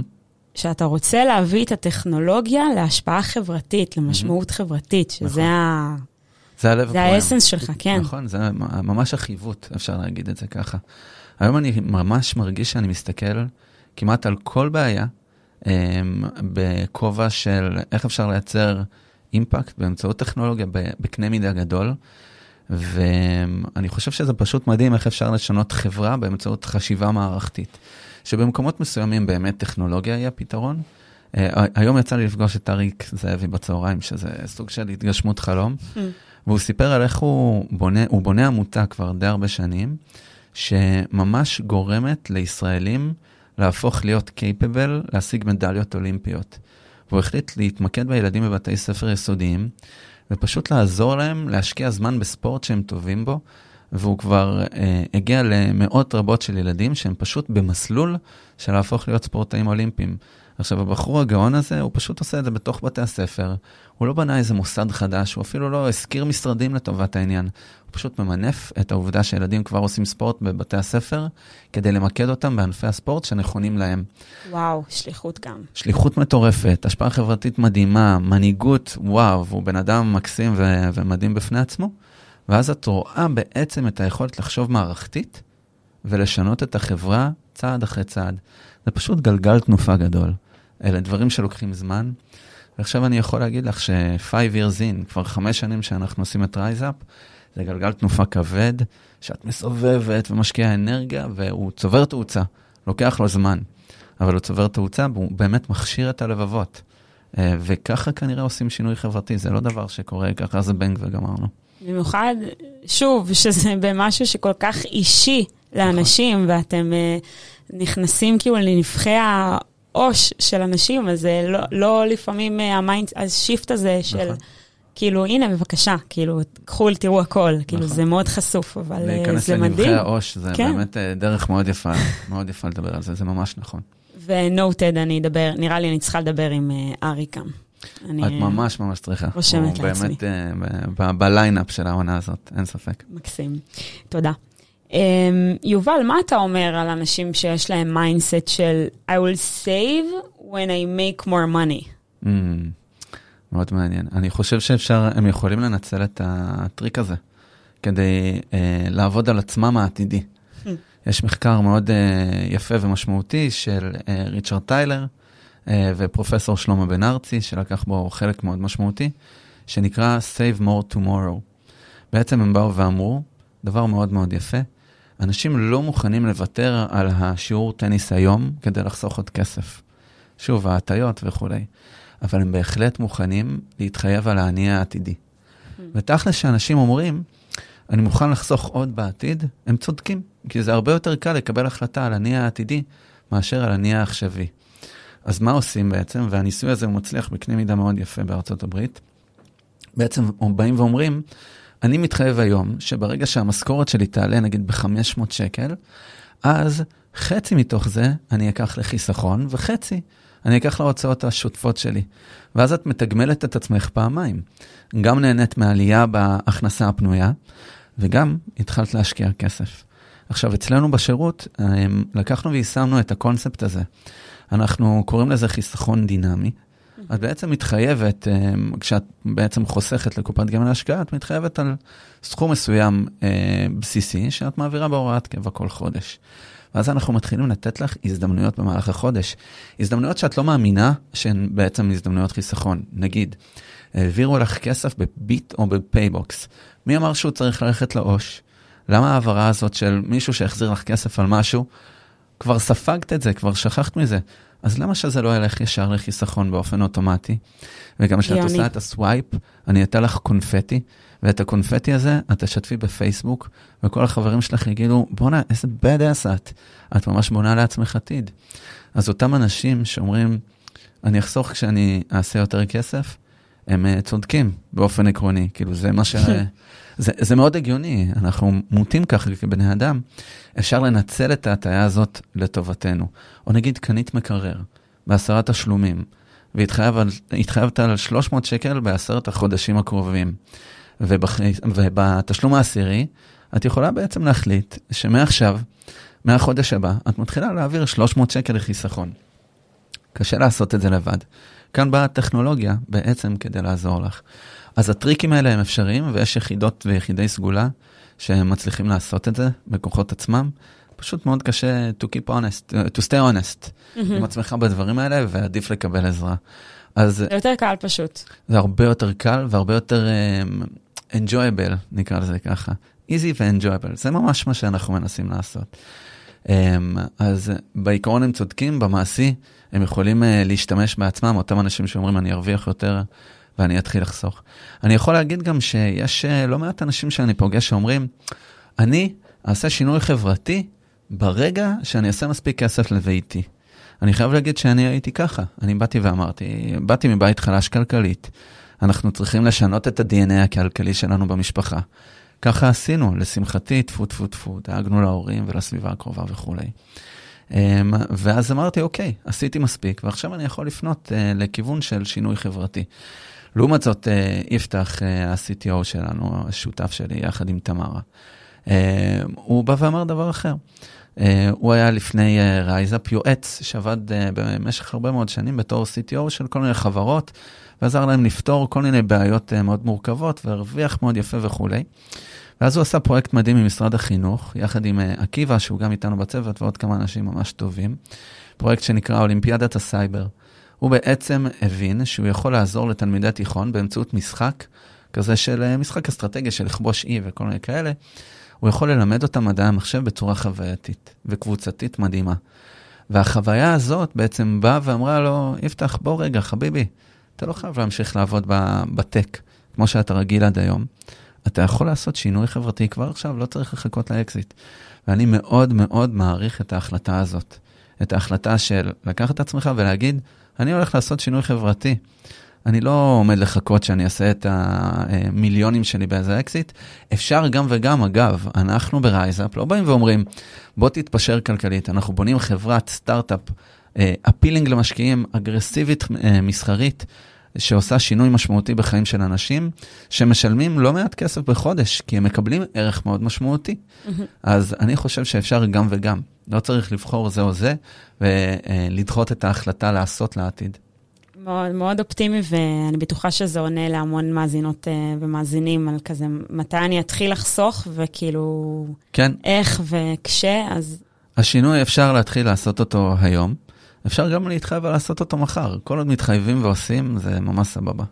שאתה רוצה להביא את הטכנולוגיה להשפעה חברתית, למשמעות mm-hmm. חברתית, שזה נכון. ה... זה הלב זה האסנס שלך, כן. נכון, זה ממש החיווט, אפשר להגיד את זה ככה. היום אני ממש מרגיש שאני מסתכל כמעט על כל בעיה um, בכובע של איך אפשר לייצר אימפקט באמצעות טכנולוגיה בקנה מידה גדול. ואני חושב שזה פשוט מדהים איך אפשר לשנות חברה באמצעות חשיבה מערכתית. שבמקומות מסוימים באמת טכנולוגיה היא הפתרון. Uh, היום יצא לי לפגוש את אריק זאבי בצהריים, שזה סוג של התגשמות חלום, mm. והוא סיפר על איך הוא בונה, הוא בונה עמותה כבר די הרבה שנים, שממש גורמת לישראלים להפוך להיות קייפבל, להשיג מדליות אולימפיות. והוא החליט להתמקד בילדים בבתי ספר יסודיים, ופשוט לעזור להם להשקיע זמן בספורט שהם טובים בו, והוא כבר אה, הגיע למאות רבות של ילדים שהם פשוט במסלול של להפוך להיות ספורטאים אולימפיים. עכשיו, הבחור הגאון הזה, הוא פשוט עושה את זה בתוך בתי הספר. הוא לא בנה איזה מוסד חדש, הוא אפילו לא הזכיר משרדים לטובת העניין. הוא פשוט ממנף את העובדה שילדים כבר עושים ספורט בבתי הספר, כדי למקד אותם בענפי הספורט שנכונים להם. וואו, שליחות גם. שליחות מטורפת, השפעה חברתית מדהימה, מנהיגות, וואו, הוא בן אדם מקסים ו- ומדהים בפני עצמו. ואז את רואה בעצם את היכולת לחשוב מערכתית ולשנות את החברה צעד אחרי צעד. זה פשוט גלגל תנופה גדול. אלה דברים שלוקחים זמן. ועכשיו אני יכול להגיד לך ש-5 years in, כבר חמש שנים שאנחנו עושים את רייזאפ, זה גלגל תנופה כבד, שאת מסובבת ומשקיעה אנרגיה, והוא צובר תאוצה. לוקח לו זמן, אבל הוא צובר תאוצה והוא באמת מכשיר את הלבבות. אה, וככה כנראה עושים שינוי חברתי, זה לא דבר שקורה ככה, זה bang וגמרנו. במיוחד, שוב, שזה במשהו שכל כך אישי לאנשים, נכון. ואתם uh, נכנסים כאילו לנבכי העו"ש של אנשים, אז זה לא, לא לפעמים uh, ה mind, ה shift הזה של... נכון. כאילו, הנה, בבקשה, כאילו, קחו, תראו הכל, כאילו, נכון. זה מאוד חשוף, אבל זה מדהים. להיכנס לנבכי העו"ש, זה כן. באמת דרך מאוד יפה, מאוד יפה לדבר על זה, זה ממש נכון. ו noted, אני אדבר, נראה לי אני צריכה לדבר עם אריק גם. את ממש ממש צריכה. רושמת לעצמי. הוא באמת בליינאפ של העונה הזאת, אין ספק. מקסים. תודה. Um, יובל, מה אתה אומר על אנשים שיש להם mindset של I will save when I make more money? Mm, מאוד מעניין. אני חושב שאפשר, הם יכולים לנצל את הטריק הזה כדי uh, לעבוד על עצמם העתידי. Hmm. יש מחקר מאוד uh, יפה ומשמעותי של uh, ריצ'רד טיילר, אה, ופרופסור שלמה בן ארצי, שלקח בו חלק מאוד משמעותי, שנקרא Save More Tomorrow. בעצם הם באו ואמרו, דבר מאוד מאוד יפה, אנשים לא מוכנים לוותר על השיעור טניס היום כדי לחסוך עוד כסף. שוב, ההטיות וכולי. אבל הם בהחלט מוכנים להתחייב על האני העתידי. Mm. ותכל'ס שאנשים אומרים, אני מוכן לחסוך עוד בעתיד, הם צודקים, כי זה הרבה יותר קל לקבל החלטה על אני העתידי מאשר על אני העכשווי. אז מה עושים בעצם? והניסוי הזה הוא מצליח בקנה מידה מאוד יפה בארצות הברית. בעצם באים ואומרים, אני מתחייב היום שברגע שהמשכורת שלי תעלה נגיד ב-500 שקל, אז חצי מתוך זה אני אקח לחיסכון, וחצי אני אקח להוצאות השוטפות שלי. ואז את מתגמלת את עצמך פעמיים. גם נהנית מעלייה בהכנסה הפנויה, וגם התחלת להשקיע כסף. עכשיו, אצלנו בשירות לקחנו ויישמנו את הקונספט הזה. אנחנו קוראים לזה חיסכון דינמי. את בעצם מתחייבת, אה, כשאת בעצם חוסכת לקופת גמל להשקעה, את מתחייבת על סכום מסוים אה, בסיסי שאת מעבירה בהוראת קבע כל חודש. ואז אנחנו מתחילים לתת לך הזדמנויות במהלך החודש. הזדמנויות שאת לא מאמינה שהן בעצם הזדמנויות חיסכון. נגיד, העבירו לך כסף בביט או בפייבוקס. מי אמר שהוא צריך ללכת לעו"ש? למה ההעברה הזאת של מישהו שהחזיר לך כסף על משהו כבר ספגת את זה, כבר שכחת מזה. אז למה שזה לא ילך ישר לחיסכון באופן אוטומטי? וגם כשאת עושה את הסווייפ, אני אתן לך קונפטי, ואת הקונפטי הזה את תשתפי בפייסבוק, וכל החברים שלך יגידו, בואנה, איזה bad ass את. את ממש בונה לעצמך עתיד. אז אותם אנשים שאומרים, אני אחסוך כשאני אעשה יותר כסף, הם uh, צודקים באופן עקרוני. כאילו, זה מה ש... זה, זה מאוד הגיוני, אנחנו מוטים ככה כבני אדם. אפשר לנצל את ההטעיה הזאת לטובתנו. או נגיד, קנית מקרר בעשרה תשלומים, והתחייבת על 300 שקל בעשרת החודשים הקרובים. ובח... ובתשלום העשירי, את יכולה בעצם להחליט שמעכשיו, מהחודש הבא, את מתחילה להעביר 300 שקל לחיסכון. קשה לעשות את זה לבד. כאן באה הטכנולוגיה בעצם כדי לעזור לך. אז הטריקים האלה הם אפשריים, ויש יחידות ויחידי סגולה שהם מצליחים לעשות את זה בכוחות עצמם. פשוט מאוד קשה to keep honest, to stay honest mm-hmm. עם עצמך בדברים האלה, ועדיף לקבל עזרה. אז... זה יותר קל פשוט. זה הרבה יותר קל והרבה יותר um, enjoyable, נקרא לזה ככה. easy ו-enjoyable, זה ממש מה שאנחנו מנסים לעשות. Um, אז בעיקרון הם צודקים, במעשי הם יכולים uh, להשתמש בעצמם, אותם אנשים שאומרים אני ארוויח יותר ואני אתחיל לחסוך. אני יכול להגיד גם שיש uh, לא מעט אנשים שאני פוגש שאומרים, אני אעשה שינוי חברתי ברגע שאני אעשה מספיק כסף לביתי. אני חייב להגיד שאני הייתי ככה. אני באתי ואמרתי, באתי מבית חלש כלכלית. אנחנו צריכים לשנות את ה-DNA הכלכלי שלנו במשפחה. ככה עשינו, לשמחתי, טפו טפו טפו, דאגנו להורים ולסביבה הקרובה וכולי. אמ, ואז אמרתי, אוקיי, עשיתי מספיק, ועכשיו אני יכול לפנות uh, לכיוון של שינוי חברתי. לעומת זאת, uh, יפתח, uh, ה-CTO שלנו, השותף שלי, יחד עם תמרה, uh, הוא בא ואמר דבר אחר. הוא היה לפני רייזאפ יועץ שעבד במשך הרבה מאוד שנים בתור CTO של כל מיני חברות, ועזר להם לפתור כל מיני בעיות מאוד מורכבות, והרוויח מאוד יפה וכולי. ואז הוא עשה פרויקט מדהים עם משרד החינוך, יחד עם עקיבא, שהוא גם איתנו בצוות, ועוד כמה אנשים ממש טובים. פרויקט שנקרא אולימפיאדת הסייבר. הוא בעצם הבין שהוא יכול לעזור לתלמידי תיכון באמצעות משחק כזה של uh, משחק אסטרטגיה של לכבוש אי וכל מיני כאלה. הוא יכול ללמד אותם מדעי המחשב בצורה חווייתית וקבוצתית מדהימה. והחוויה הזאת בעצם באה ואמרה לו, יפתח, בוא רגע, חביבי, אתה לא חייב להמשיך לעבוד בטק, כמו שאתה רגיל עד היום. אתה יכול לעשות שינוי חברתי כבר עכשיו, לא צריך לחכות לאקזיט. ואני מאוד מאוד מעריך את ההחלטה הזאת. את ההחלטה של לקחת את עצמך ולהגיד, אני הולך לעשות שינוי חברתי. אני לא עומד לחכות שאני אעשה את המיליונים שלי באיזה אקזיט. אפשר גם וגם, אגב, אנחנו ברייזאפ לא באים ואומרים, בוא תתפשר כלכלית, אנחנו בונים חברת סטארט-אפ, appealing למשקיעים, אגרסיבית אה, מסחרית, שעושה שינוי משמעותי בחיים של אנשים, שמשלמים לא מעט כסף בחודש, כי הם מקבלים ערך מאוד משמעותי. Mm-hmm. אז אני חושב שאפשר גם וגם. לא צריך לבחור זה או זה, ולדחות את ההחלטה לעשות לעתיד. מאוד, מאוד אופטימי, ואני בטוחה שזה עונה להמון מאזינות uh, ומאזינים על כזה, מתי אני אתחיל לחסוך, וכאילו, כן. איך וכשה, אז... השינוי אפשר להתחיל לעשות אותו היום. אפשר גם להתחייב על לעשות אותו מחר. כל עוד מתחייבים ועושים, זה ממש סבבה.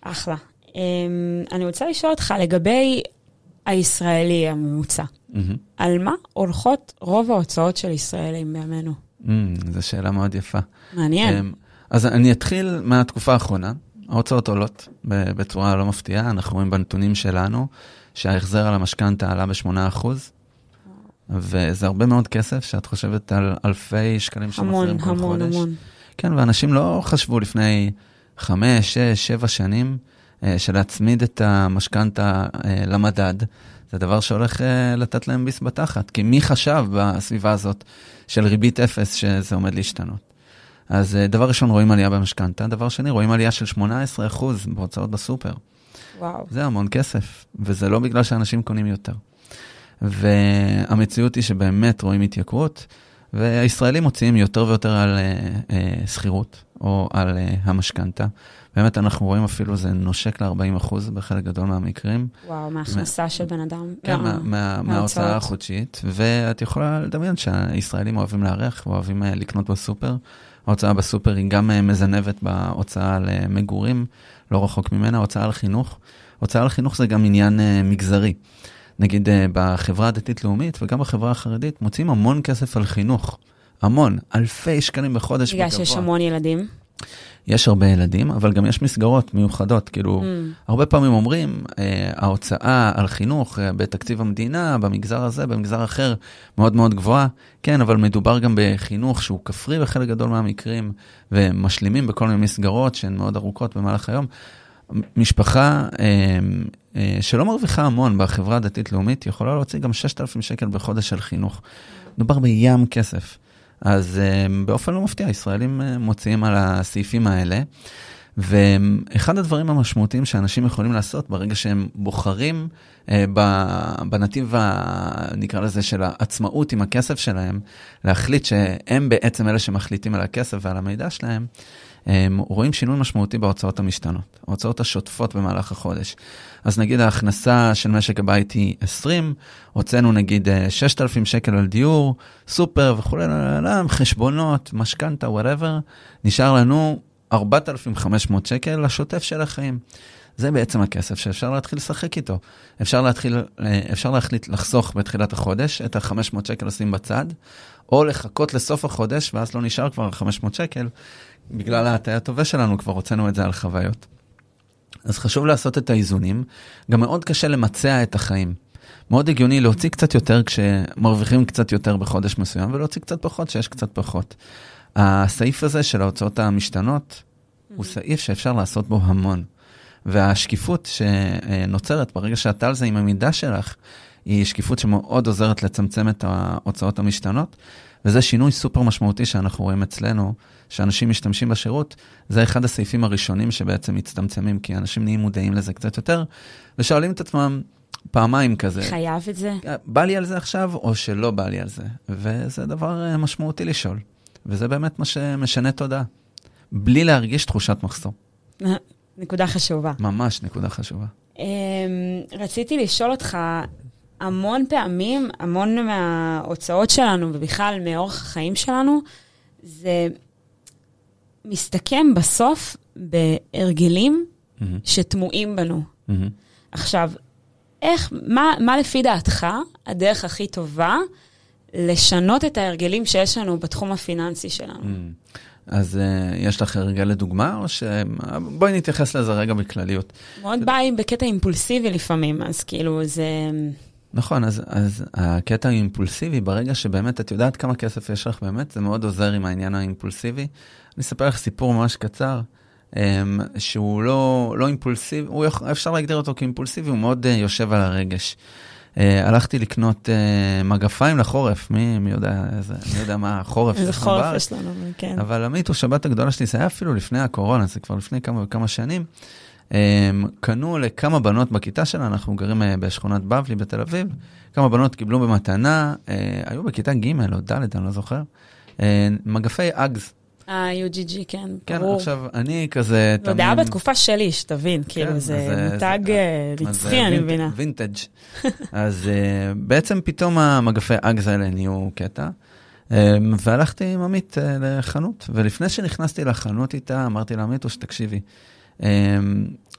אחלה. Um, אני רוצה לשאול אותך לגבי הישראלי הממוצע. Mm-hmm. על מה הולכות רוב ההוצאות של ישראלים בימינו? Mm, זו שאלה מאוד יפה. מעניין. Um, אז אני אתחיל מהתקופה האחרונה. ההוצאות עולות בצורה לא מפתיעה, אנחנו רואים בנתונים שלנו שההחזר על המשכנתה עלה ב-8%. וזה הרבה מאוד כסף, שאת חושבת על אלפי שקלים שמחזירים כל המון, חודש. המון, המון. כן, ואנשים לא חשבו לפני חמש, שש, שבע שנים אה, שלהצמיד את המשכנתה אה, למדד, זה דבר שהולך אה, לתת להם ביס בתחת. כי מי חשב בסביבה הזאת של ריבית אפס שזה עומד להשתנות? אז דבר ראשון, רואים עלייה במשכנתה, דבר שני, רואים עלייה של 18% בהוצאות בסופר. וואו. זה המון כסף, וזה לא בגלל שאנשים קונים יותר. והמציאות היא שבאמת רואים התייקרות, והישראלים מוציאים יותר ויותר על uh, uh, שכירות או על uh, המשכנתה. באמת אנחנו רואים אפילו זה נושק ל-40% בחלק גדול מהמקרים. וואו, מההכנסה מה... של בן אדם. כן, מה, מה, מההוצאה החודשית. ואת יכולה לדמיין שהישראלים אוהבים לארח ואוהבים uh, לקנות בסופר. ההוצאה בסופר היא גם uh, מזנבת בהוצאה על uh, מגורים, לא רחוק ממנה, הוצאה על חינוך. הוצאה על חינוך זה גם עניין מגזרי. נגיד אה, בחברה הדתית-לאומית וגם בחברה החרדית, מוצאים המון כסף על חינוך. המון, אלפי שקלים בחודש בגלל שיש המון ילדים. יש הרבה ילדים, אבל גם יש מסגרות מיוחדות. כאילו, mm. הרבה פעמים אומרים, אה, ההוצאה על חינוך אה, בתקציב המדינה, במגזר הזה, במגזר אחר, מאוד מאוד גבוהה. כן, אבל מדובר גם בחינוך שהוא כפרי בחלק גדול מהמקרים, ומשלימים בכל מיני מסגרות שהן מאוד ארוכות במהלך היום. משפחה אה, שלא מרוויחה המון בחברה הדתית-לאומית, יכולה להוציא גם 6,000 שקל בחודש על חינוך. מדובר בים כסף. אז uh, באופן לא מפתיע, ישראלים uh, מוציאים על הסעיפים האלה. ואחד הדברים המשמעותיים שאנשים יכולים לעשות ברגע שהם בוחרים בנתיב, ה, נקרא לזה, של העצמאות עם הכסף שלהם, להחליט שהם בעצם אלה שמחליטים על הכסף ועל המידע שלהם, הם רואים שינוי משמעותי בהוצאות המשתנות, ההוצאות השוטפות במהלך החודש. אז נגיד ההכנסה של משק הבית היא 20, הוצאנו נגיד 6,000 שקל על דיור, סופר וכולי, חשבונות, משכנתה, whatever, נשאר לנו 4,500 שקל לשוטף של החיים. זה בעצם הכסף שאפשר להתחיל לשחק איתו. אפשר להתחיל, אפשר להחליט לחסוך בתחילת החודש, את ה-500 שקל לשים בצד, או לחכות לסוף החודש, ואז לא נשאר כבר 500 שקל, בגלל ההטעיה הטובה שלנו כבר הוצאנו את זה על חוויות. אז חשוב לעשות את האיזונים. גם מאוד קשה למצע את החיים. מאוד הגיוני להוציא קצת יותר כשמרוויחים קצת יותר בחודש מסוים, ולהוציא קצת פחות כשיש קצת פחות. הסעיף הזה של ההוצאות המשתנות, הוא סעיף שאפשר לעשות בו המון. והשקיפות שנוצרת ברגע שאת על זה עם המידע שלך, היא שקיפות שמאוד עוזרת לצמצם את ההוצאות המשתנות, וזה שינוי סופר משמעותי שאנחנו רואים אצלנו, שאנשים משתמשים בשירות, זה אחד הסעיפים הראשונים שבעצם מצטמצמים, כי אנשים נהיים מודעים לזה קצת יותר, ושואלים את עצמם פעמיים כזה. חייב את זה? בא לי על זה עכשיו, או שלא בא לי על זה. וזה דבר אה, משמעותי לשאול, וזה באמת מה שמשנה תודעה, בלי להרגיש תחושת מחסור. נקודה חשובה. ממש נקודה חשובה. אמ, רציתי לשאול אותך, המון פעמים, המון מההוצאות שלנו, ובכלל מאורח החיים שלנו, זה מסתכם בסוף בהרגלים mm-hmm. שטמועים בנו. Mm-hmm. עכשיו, איך, מה, מה לפי דעתך הדרך הכי טובה לשנות את ההרגלים שיש לנו בתחום הפיננסי שלנו? אז uh, יש לך הרגל לדוגמה, או ש... בואי נתייחס לזה רגע בכלליות. מאוד בא בקטע אימפולסיבי לפעמים, אז כאילו זה... נכון, אז, אז הקטע האימפולסיבי, ברגע שבאמת את יודעת כמה כסף יש לך באמת, זה מאוד עוזר עם העניין האימפולסיבי. אני אספר לך סיפור ממש קצר, um, שהוא לא, לא אימפולסיבי, הוא אפשר להגדיר אותו כאימפולסיבי, הוא מאוד uh, יושב על הרגש. Uh, הלכתי לקנות uh, מגפיים לחורף, מי, מי יודע, איזה, מי יודע מה החורף איזה חורף יש לנו, כן. אבל עמית הוא שבת הגדולה שלי, זה היה אפילו לפני הקורונה, זה כבר לפני כמה וכמה שנים. Um, קנו לכמה בנות בכיתה שלה, אנחנו גרים uh, בשכונת בבלי בתל אביב, כמה בנות קיבלו במתנה, uh, היו בכיתה ג' או ד', אני לא זוכר, uh, מגפי אגס. אה, UGG, כן, כן, ברור. עכשיו, אני כזה תמיד... זה היה בתקופה שלי, שתבין, כן, כאילו, זה מותג נצחי, אני מבינה. וינטג'. אז בעצם פתאום המגפי אגס האלה נהיו קטע. והלכתי עם עמית לחנות, ולפני שנכנסתי לחנות איתה, אמרתי לה, עמיתוש, תקשיבי,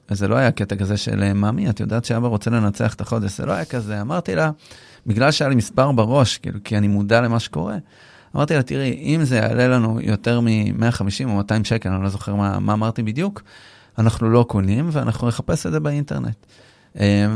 אז זה לא היה קטע כזה של מאמי, את יודעת שאבא רוצה לנצח את החודש, זה לא היה כזה. אמרתי לה, בגלל שהיה לי מספר בראש, כאילו, כי אני מודע למה שקורה, אמרתי לה, תראי, אם זה יעלה לנו יותר מ-150 או 200 שקל, אני לא זוכר מה, מה אמרתי בדיוק, אנחנו לא קונים ואנחנו נחפש את זה באינטרנט.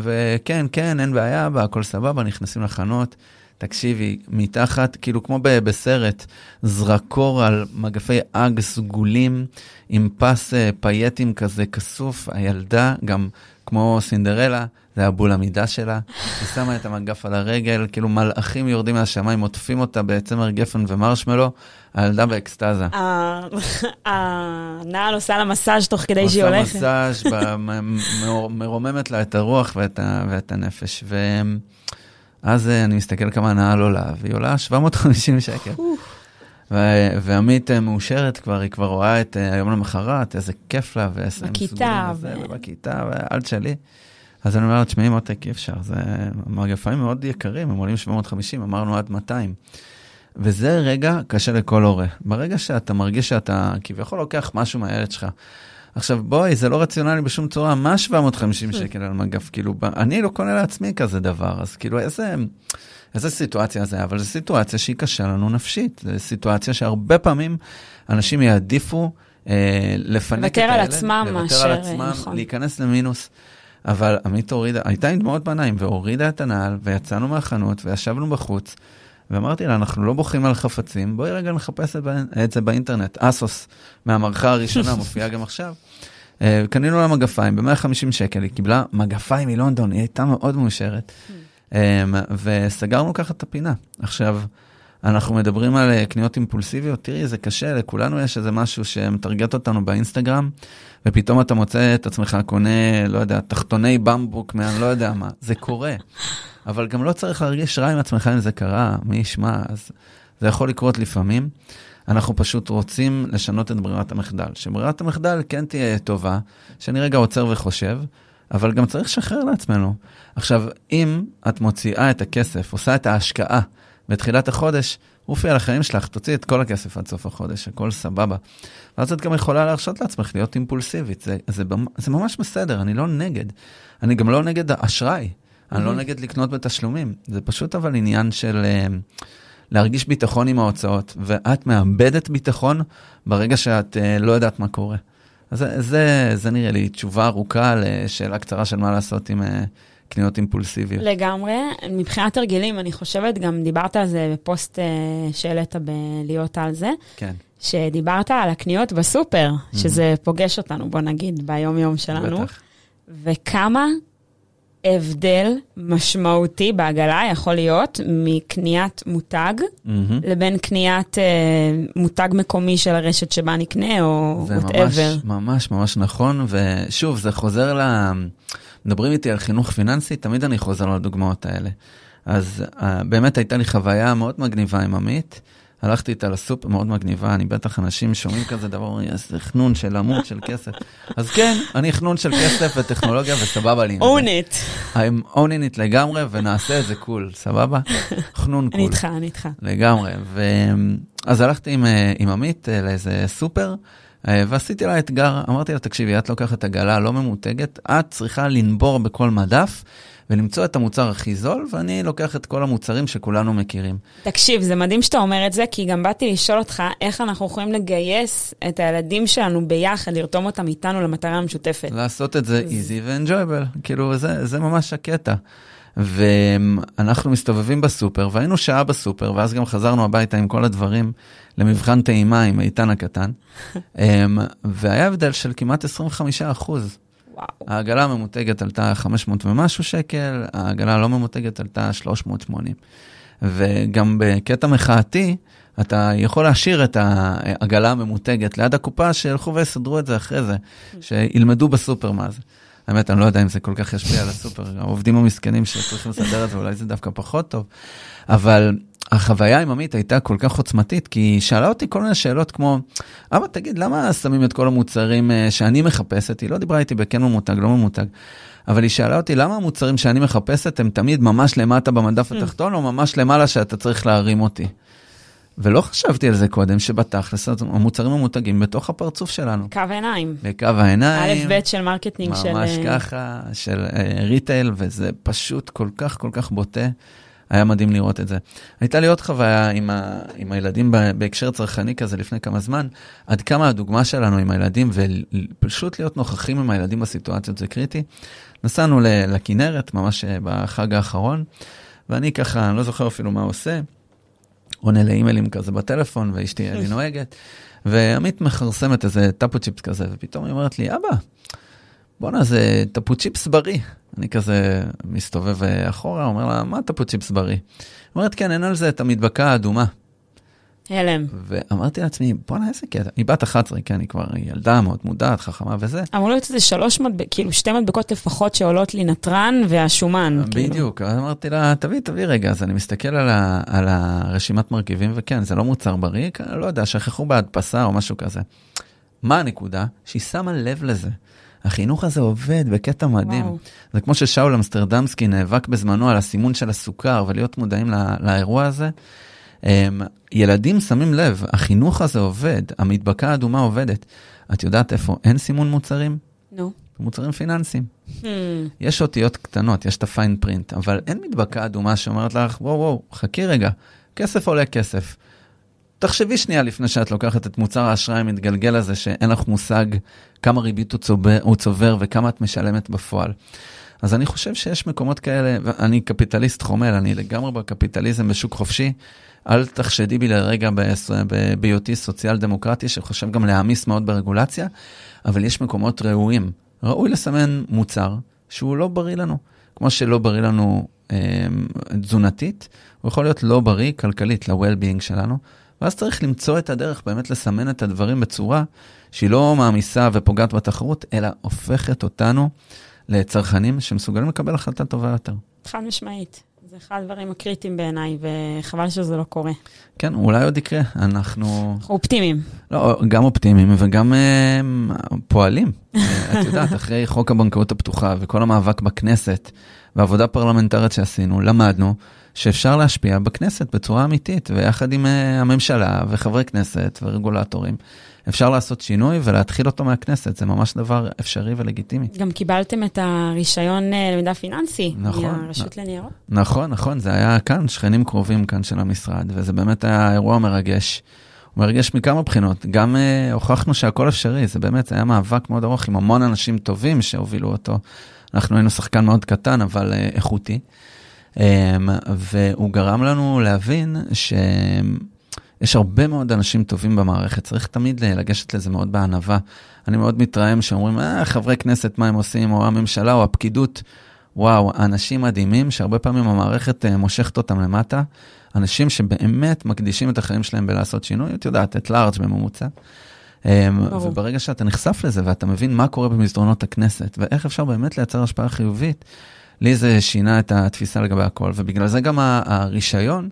וכן, כן, אין בעיה, הכל סבבה, נכנסים לחנות. תקשיבי, מתחת, כאילו כמו בסרט, זרקור על מגפי אג סגולים עם פס אה, פייטים כזה כסוף, הילדה, גם כמו סינדרלה, זה היה בול המידה שלה, היא שמה את המגף על הרגל, כאילו מלאכים יורדים מהשמיים, עוטפים אותה בצמר גפן ומרשמלו, הילדה באקסטזה. הנעל עושה לה מסאז' תוך כדי שהיא הולכת. עושה מסאז', מרוממת לה את הרוח ואת הנפש. אז אה, אני מסתכל כמה הנעל עולה, והיא עולה 750 שקל. ועמית אה, מאושרת כבר, היא כבר רואה את אה, היום למחרת, איזה כיף לה, ואיזה... בכיתה. בכיתה, ואל תשאלי. אז אני אומר תשמעי מותק, אי אפשר, זה מגפיים מאוד יקרים, הם עולים 750, אמרנו עד 200. וזה רגע קשה לכל הורה. ברגע שאתה מרגיש שאתה כביכול לוקח משהו מהילד שלך, עכשיו, בואי, זה לא רציונלי בשום צורה, מה 750 שקל על מגף? כאילו, אני לא קונה לעצמי כזה דבר, אז כאילו, איזה, איזה סיטואציה זה, אבל זו סיטואציה שהיא קשה לנו נפשית, זו סיטואציה שהרבה פעמים אנשים יעדיפו אה, לפנק את הילד, לוותר על עצמם מאשר, נכון. להיכנס למינוס. אבל עמית הורידה, הייתה עם דמעות בעיניים, והורידה את הנעל, ויצאנו מהחנות, וישבנו בחוץ, ואמרתי לה, אנחנו לא בוכים על חפצים, בואי רגע נחפש את, את זה באינטרנט. אסוס, מהמערכה הראשונה, מופיעה גם עכשיו. Uh, קנינו לה מגפיים ב-150 שקל, היא קיבלה מגפיים מלונדון, היא הייתה מאוד מאושרת. Um, וסגרנו ככה את הפינה. עכשיו, אנחנו מדברים על אה, קניות אימפולסיביות, תראי, זה קשה, לכולנו יש איזה משהו שמטרגט אותנו באינסטגרם, ופתאום אתה מוצא את עצמך קונה, לא יודע, תחתוני במבוק, מאני לא יודע מה, זה קורה. אבל גם לא צריך להרגיש רע עם עצמך אם זה קרה, מי ישמע, אז זה יכול לקרות לפעמים. אנחנו פשוט רוצים לשנות את ברירת המחדל. שברירת המחדל כן תהיה טובה, שאני רגע עוצר וחושב, אבל גם צריך לשחרר לעצמנו. עכשיו, אם את מוציאה את הכסף, עושה את ההשקעה בתחילת החודש, אופי על החיים שלך, תוציאי את כל הכסף עד סוף החודש, הכל סבבה. ואז את גם יכולה להרשות לעצמך להיות אימפולסיבית, זה, זה, זה ממש בסדר, אני לא נגד. אני גם לא נגד האשראי, אני לא נגד לקנות בתשלומים, זה פשוט אבל עניין של uh, להרגיש ביטחון עם ההוצאות, ואת מאבדת ביטחון ברגע שאת uh, לא יודעת מה קורה. אז זה, זה, זה נראה לי תשובה ארוכה לשאלה קצרה של מה לעשות עם... Uh, קניות אימפולסיביות. לגמרי. מבחינת הרגלים, אני חושבת, גם דיברת על זה בפוסט uh, שהעלית בלהיות על זה. כן. שדיברת על הקניות בסופר, mm-hmm. שזה פוגש אותנו, בוא נגיד, ביום-יום שלנו. בטח. וכמה הבדל משמעותי בעגלה יכול להיות מקניית מותג mm-hmm. לבין קניית uh, מותג מקומי של הרשת שבה נקנה, או whatever. זה ממש, ממש ממש נכון, ושוב, זה חוזר ל... מדברים איתי על חינוך פיננסי, תמיד אני חוזר לדוגמאות האלה. אז uh, באמת הייתה לי חוויה מאוד מגניבה עם עמית. הלכתי איתה לסופר, מאוד מגניבה, אני בטח אנשים שומעים כזה דבר, אומרים, זה חנון של עמוד של כסף. אז כן, אני חנון של כסף וטכנולוגיה וסבבה לי. own it. I'm owning it לגמרי ונעשה את זה קול, סבבה? חנון קול. אני איתך, אני איתך. לגמרי. ו... אז הלכתי עם, אה, עם עמית אה, לאיזה סופר. אה, ועשיתי לה אתגר, אמרתי לה, תקשיבי, את לוקחת עגלה לא ממותגת, את צריכה לנבור בכל מדף ולמצוא את המוצר הכי זול, ואני לוקח את כל המוצרים שכולנו מכירים. תקשיב, זה מדהים שאתה אומר את זה, כי גם באתי לשאול אותך איך אנחנו יכולים לגייס את הילדים שלנו ביחד, לרתום אותם איתנו למטרה המשותפת. לעשות את זה easy ו-enjoyable, כאילו זה, זה ממש הקטע. ואנחנו מסתובבים בסופר, והיינו שעה בסופר, ואז גם חזרנו הביתה עם כל הדברים למבחן טעימה עם איתן הקטן, אמ, והיה הבדל של כמעט 25 אחוז. וואו. העגלה הממותגת עלתה 500 ומשהו שקל, העגלה הלא ממותגת עלתה 380. וגם בקטע מחאתי, אתה יכול להשאיר את העגלה הממותגת ליד הקופה, שילכו ויסדרו את זה אחרי זה, שילמדו בסופר מה זה. האמת, אני לא יודע אם זה כל כך ישפיע על הסופר, העובדים המסכנים שצריכים לסדר את זה, אולי זה דווקא פחות טוב. אבל החוויה עם עמית הייתה כל כך עוצמתית, כי היא שאלה אותי כל מיני שאלות כמו, אבא, תגיד, למה שמים את כל המוצרים אה, שאני מחפשת? היא לא דיברה איתי בכן ממותג, לא ממותג. אבל היא שאלה אותי, למה המוצרים שאני מחפשת הם תמיד ממש למטה במדף mm. התחתון, או ממש למעלה שאתה צריך להרים אותי? ולא חשבתי על זה קודם, שבתכלס המוצרים המותגים בתוך הפרצוף שלנו. קו העיניים. בקו העיניים. א' ב' של marketing של... ממש אה, ככה, של retail, וזה פשוט כל כך כל כך בוטה. היה מדהים לראות את זה. הייתה לי עוד חוויה עם, ה, עם הילדים בהקשר צרכני כזה לפני כמה זמן, עד כמה הדוגמה שלנו עם הילדים, ופשוט להיות נוכחים עם הילדים בסיטואציות זה קריטי. נסענו לכנרת, ממש אה, בחג האחרון, ואני ככה, אני לא זוכר אפילו מה עושה, עונה לאימיילים כזה בטלפון, ואשתי אני נוהגת, ועמית מכרסמת איזה תפוצ'יפס כזה, ופתאום היא אומרת לי, אבא, בואנה, זה טאפו צ'יפס בריא. אני כזה מסתובב אחורה, אומר לה, מה טאפו צ'יפס בריא? אומרת, כן, אין על זה את המדבקה האדומה. הלם. ואמרתי לעצמי, בואנה, איזה קטע. היא בת 11, כן, היא כבר ילדה מאוד מודעת, חכמה וזה. אמרו להיות איזה שלוש מדבקות, כאילו שתי מדבקות לפחות שעולות לי נתרן והשומן. כאילו. בדיוק, כאילו. אז אמרתי לה, תביא, תביא רגע, אז אני מסתכל על, ה, על הרשימת מרכיבים, וכן, זה לא מוצר בריא, לא יודע, שכחו בהדפסה או משהו כזה. מה הנקודה? שהיא שמה לב לזה. החינוך הזה עובד בקטע מדהים. וואו. זה כמו ששאול אמסטרדמסקי נאבק בזמנו על הסימון של הסוכר ולהיות מודעים לא, לאירוע הזה. אמ, ילדים שמים לב, החינוך הזה עובד, המדבקה האדומה עובדת. את יודעת איפה אין סימון מוצרים? נו. מוצרים פיננסיים. Hmm. יש אותיות קטנות, יש את הפיין פרינט, אבל אין מדבקה אדומה שאומרת לך, וואו, וואו, חכי רגע, כסף עולה כסף. תחשבי שנייה לפני שאת לוקחת את מוצר האשראי המתגלגל הזה, שאין לך מושג כמה ריבית הוא צובר, הוא צובר וכמה את משלמת בפועל. אז אני חושב שיש מקומות כאלה, ואני קפיטליסט חומל, אני לגמרי בקפיטליזם בשוק חופשי. אל תחשדי בי לרגע בהיותי סוציאל דמוקרטי, שחושב גם להעמיס מאוד ברגולציה, אבל יש מקומות ראויים. ראוי לסמן מוצר שהוא לא בריא לנו. כמו שלא בריא לנו אה, תזונתית, הוא יכול להיות לא בריא כלכלית ל-well-being שלנו, ואז צריך למצוא את הדרך באמת לסמן את הדברים בצורה שהיא לא מעמיסה ופוגעת בתחרות, אלא הופכת אותנו לצרכנים שמסוגלים לקבל החלטה טובה יותר. חד משמעית. אחד הדברים הקריטיים בעיניי, וחבל שזה לא קורה. כן, אולי עוד יקרה. אנחנו... אנחנו אופטימיים. לא, גם אופטימיים וגם uh, פועלים. את יודעת, אחרי חוק הבנקאות הפתוחה וכל המאבק בכנסת ועבודה פרלמנטרית שעשינו, למדנו שאפשר להשפיע בכנסת בצורה אמיתית, ויחד עם uh, הממשלה וחברי כנסת ורגולטורים. אפשר לעשות שינוי ולהתחיל אותו מהכנסת, זה ממש דבר אפשרי ולגיטימי. גם קיבלתם את הרישיון אה, למידע פיננסי נכון, מהרשות נ... לניירות. נכון, נכון, זה היה כאן, שכנים קרובים כאן של המשרד, וזה באמת היה אירוע מרגש. הוא מרגש מכמה בחינות, גם uh, הוכחנו שהכל אפשרי, זה באמת, היה מאבק מאוד ארוך עם המון אנשים טובים שהובילו אותו. אנחנו היינו שחקן מאוד קטן, אבל uh, איכותי. Um, והוא גרם לנו להבין ש... יש הרבה מאוד אנשים טובים במערכת, צריך תמיד לגשת לזה מאוד בענווה. אני מאוד מתרעם שאומרים, אה, חברי כנסת, מה הם עושים, או הממשלה, או הפקידות. וואו, אנשים מדהימים שהרבה פעמים המערכת אה, מושכת אותם למטה. אנשים שבאמת מקדישים את החיים שלהם בלעשות שינוי, את יודעת, את לארג' בממוצע. אמ, וברגע שאתה נחשף לזה ואתה מבין מה קורה במסדרונות הכנסת, ואיך אפשר באמת לייצר השפעה חיובית, לי זה שינה את התפיסה לגבי הכל, ובגלל זה גם הרישיון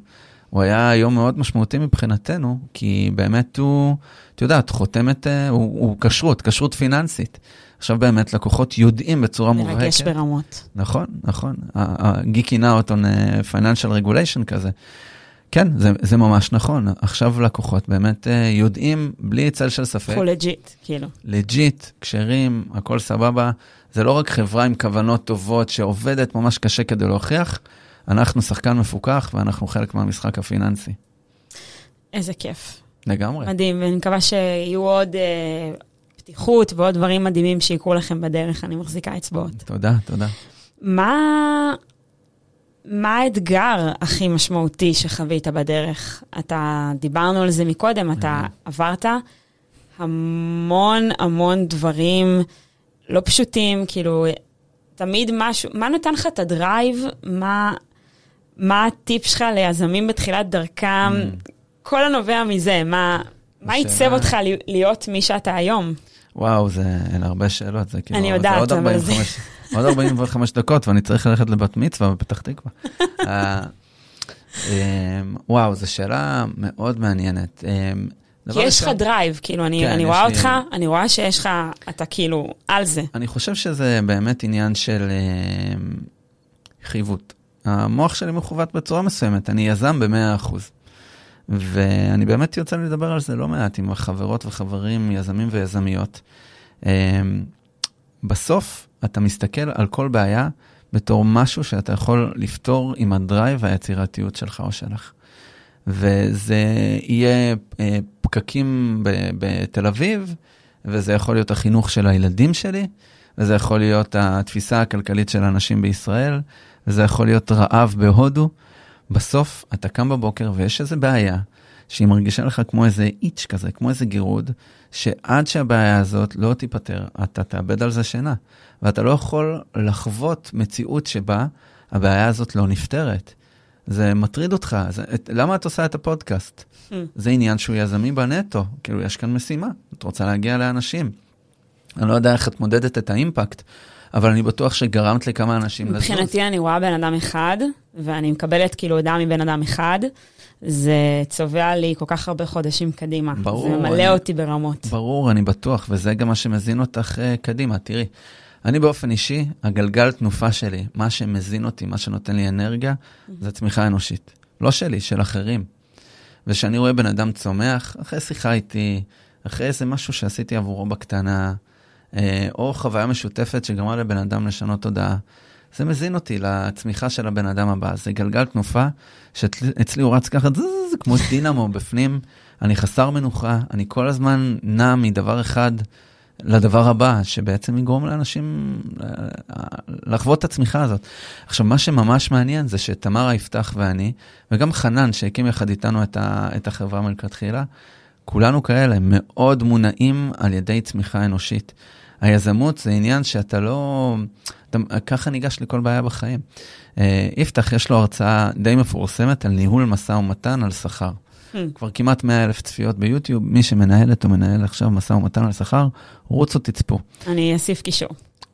הוא היה יום מאוד משמעותי מבחינתנו, כי באמת הוא, את יודעת, חותמת, אה, הוא, הוא כשרות, כשרות פיננסית. עכשיו באמת לקוחות יודעים בצורה מובהקת. מרגש ברמות. נכון, נכון. הגיקי נאוטון פייננשל רגוליישן כזה. כן, זה, זה ממש נכון. עכשיו לקוחות באמת אה, יודעים, בלי צל של ספק. הוא legit, כאילו. legit, כשרים, הכל סבבה. זה לא רק חברה עם כוונות טובות שעובדת ממש קשה כדי להוכיח, אנחנו שחקן מפוקח ואנחנו חלק מהמשחק הפיננסי. איזה כיף. לגמרי. מדהים, ואני מקווה שיהיו עוד אה, פתיחות ועוד דברים מדהימים שיקרו לכם בדרך, אני מחזיקה אצבעות. תודה, תודה. מה, מה האתגר הכי משמעותי שחווית בדרך? אתה, דיברנו על זה מקודם, אתה עברת המון המון דברים לא פשוטים, כאילו, תמיד משהו, מה נתן לך את הדרייב? מה, מה הטיפ שלך ליזמים בתחילת דרכם? Mm. כל הנובע מזה, מה, מה עיצב אותך להיות מי שאתה היום? וואו, זה, אין הרבה שאלות, זה כאילו, אני יודעת, אבל זה... עוד 45 דקות ואני צריך ללכת לבת מצווה בפתח תקווה. אה, אמ, וואו, זו שאלה מאוד מעניינת. אמ, כי יש לך drive, כאילו, אני, כן, אני רואה אותך, לי... אני רואה שיש לך, אתה כאילו על זה. אני חושב שזה באמת עניין של אה, חיווט. המוח שלי מחווט בצורה מסוימת, אני יזם ב-100%. ואני באמת יוצא לי לדבר על זה לא מעט עם החברות וחברים, יזמים ויזמיות. אה, בסוף אתה מסתכל על כל בעיה בתור משהו שאתה יכול לפתור עם הדרייב והיצירתיות שלך או שלך. וזה יהיה אה, פקקים בתל אביב, וזה יכול להיות החינוך של הילדים שלי, וזה יכול להיות התפיסה הכלכלית של אנשים בישראל, וזה יכול להיות רעב בהודו. בסוף אתה קם בבוקר ויש איזו בעיה שהיא מרגישה לך כמו איזה איץ' כזה, כמו איזה גירוד, שעד שהבעיה הזאת לא תיפתר, אתה תאבד על זה שינה. ואתה לא יכול לחוות מציאות שבה הבעיה הזאת לא נפתרת. זה מטריד אותך, זה, את, למה את עושה את הפודקאסט? Mm. זה עניין שהוא יזמי בנטו, כאילו יש כאן משימה, את רוצה להגיע לאנשים. אני לא יודע איך את מודדת את האימפקט, אבל אני בטוח שגרמת לכמה אנשים לזוז. מבחינתי אני רואה בן אדם אחד, ואני מקבלת כאילו הודעה מבן אדם אחד, זה צובע לי כל כך הרבה חודשים קדימה. ברור. זה ממלא אני, אותי ברמות. ברור, אני בטוח, וזה גם מה שמזין אותך uh, קדימה. תראי, אני באופן אישי, הגלגל תנופה שלי, מה שמזין אותי, מה שנותן לי אנרגיה, זה צמיחה אנושית. לא שלי, של אחרים. וכשאני רואה בן אדם צומח, אחרי שיחה איתי, אחרי איזה משהו שעשיתי עבורו בקטנה, אה, או חוויה משותפת שגמרה לבן אדם לשנות תודעה. זה מזין אותי לצמיחה של הבן אדם הבא. זה גלגל תנופה שאצלי הוא רץ ככה, זה כמו דינמו בפנים. אני חסר מנוחה, אני כל הזמן נע מדבר אחד לדבר הבא, שבעצם יגרום לאנשים אה, לחוות את הצמיחה הזאת. עכשיו, מה שממש מעניין זה שתמרה יפתח ואני, וגם חנן, שהקים יחד איתנו את, ה, את החברה מלכתחילה, כולנו כאלה, מאוד מונעים על ידי צמיחה אנושית. היזמות זה עניין שאתה לא... אתה, ככה ניגש לכל בעיה בחיים. אה, יפתח, יש לו הרצאה די מפורסמת על ניהול משא ומתן על שכר. כבר כמעט 100 אלף צפיות ביוטיוב, מי שמנהלת או מנהל עכשיו משא ומתן על שכר, רוצו תצפו. אני אוסיף קישור.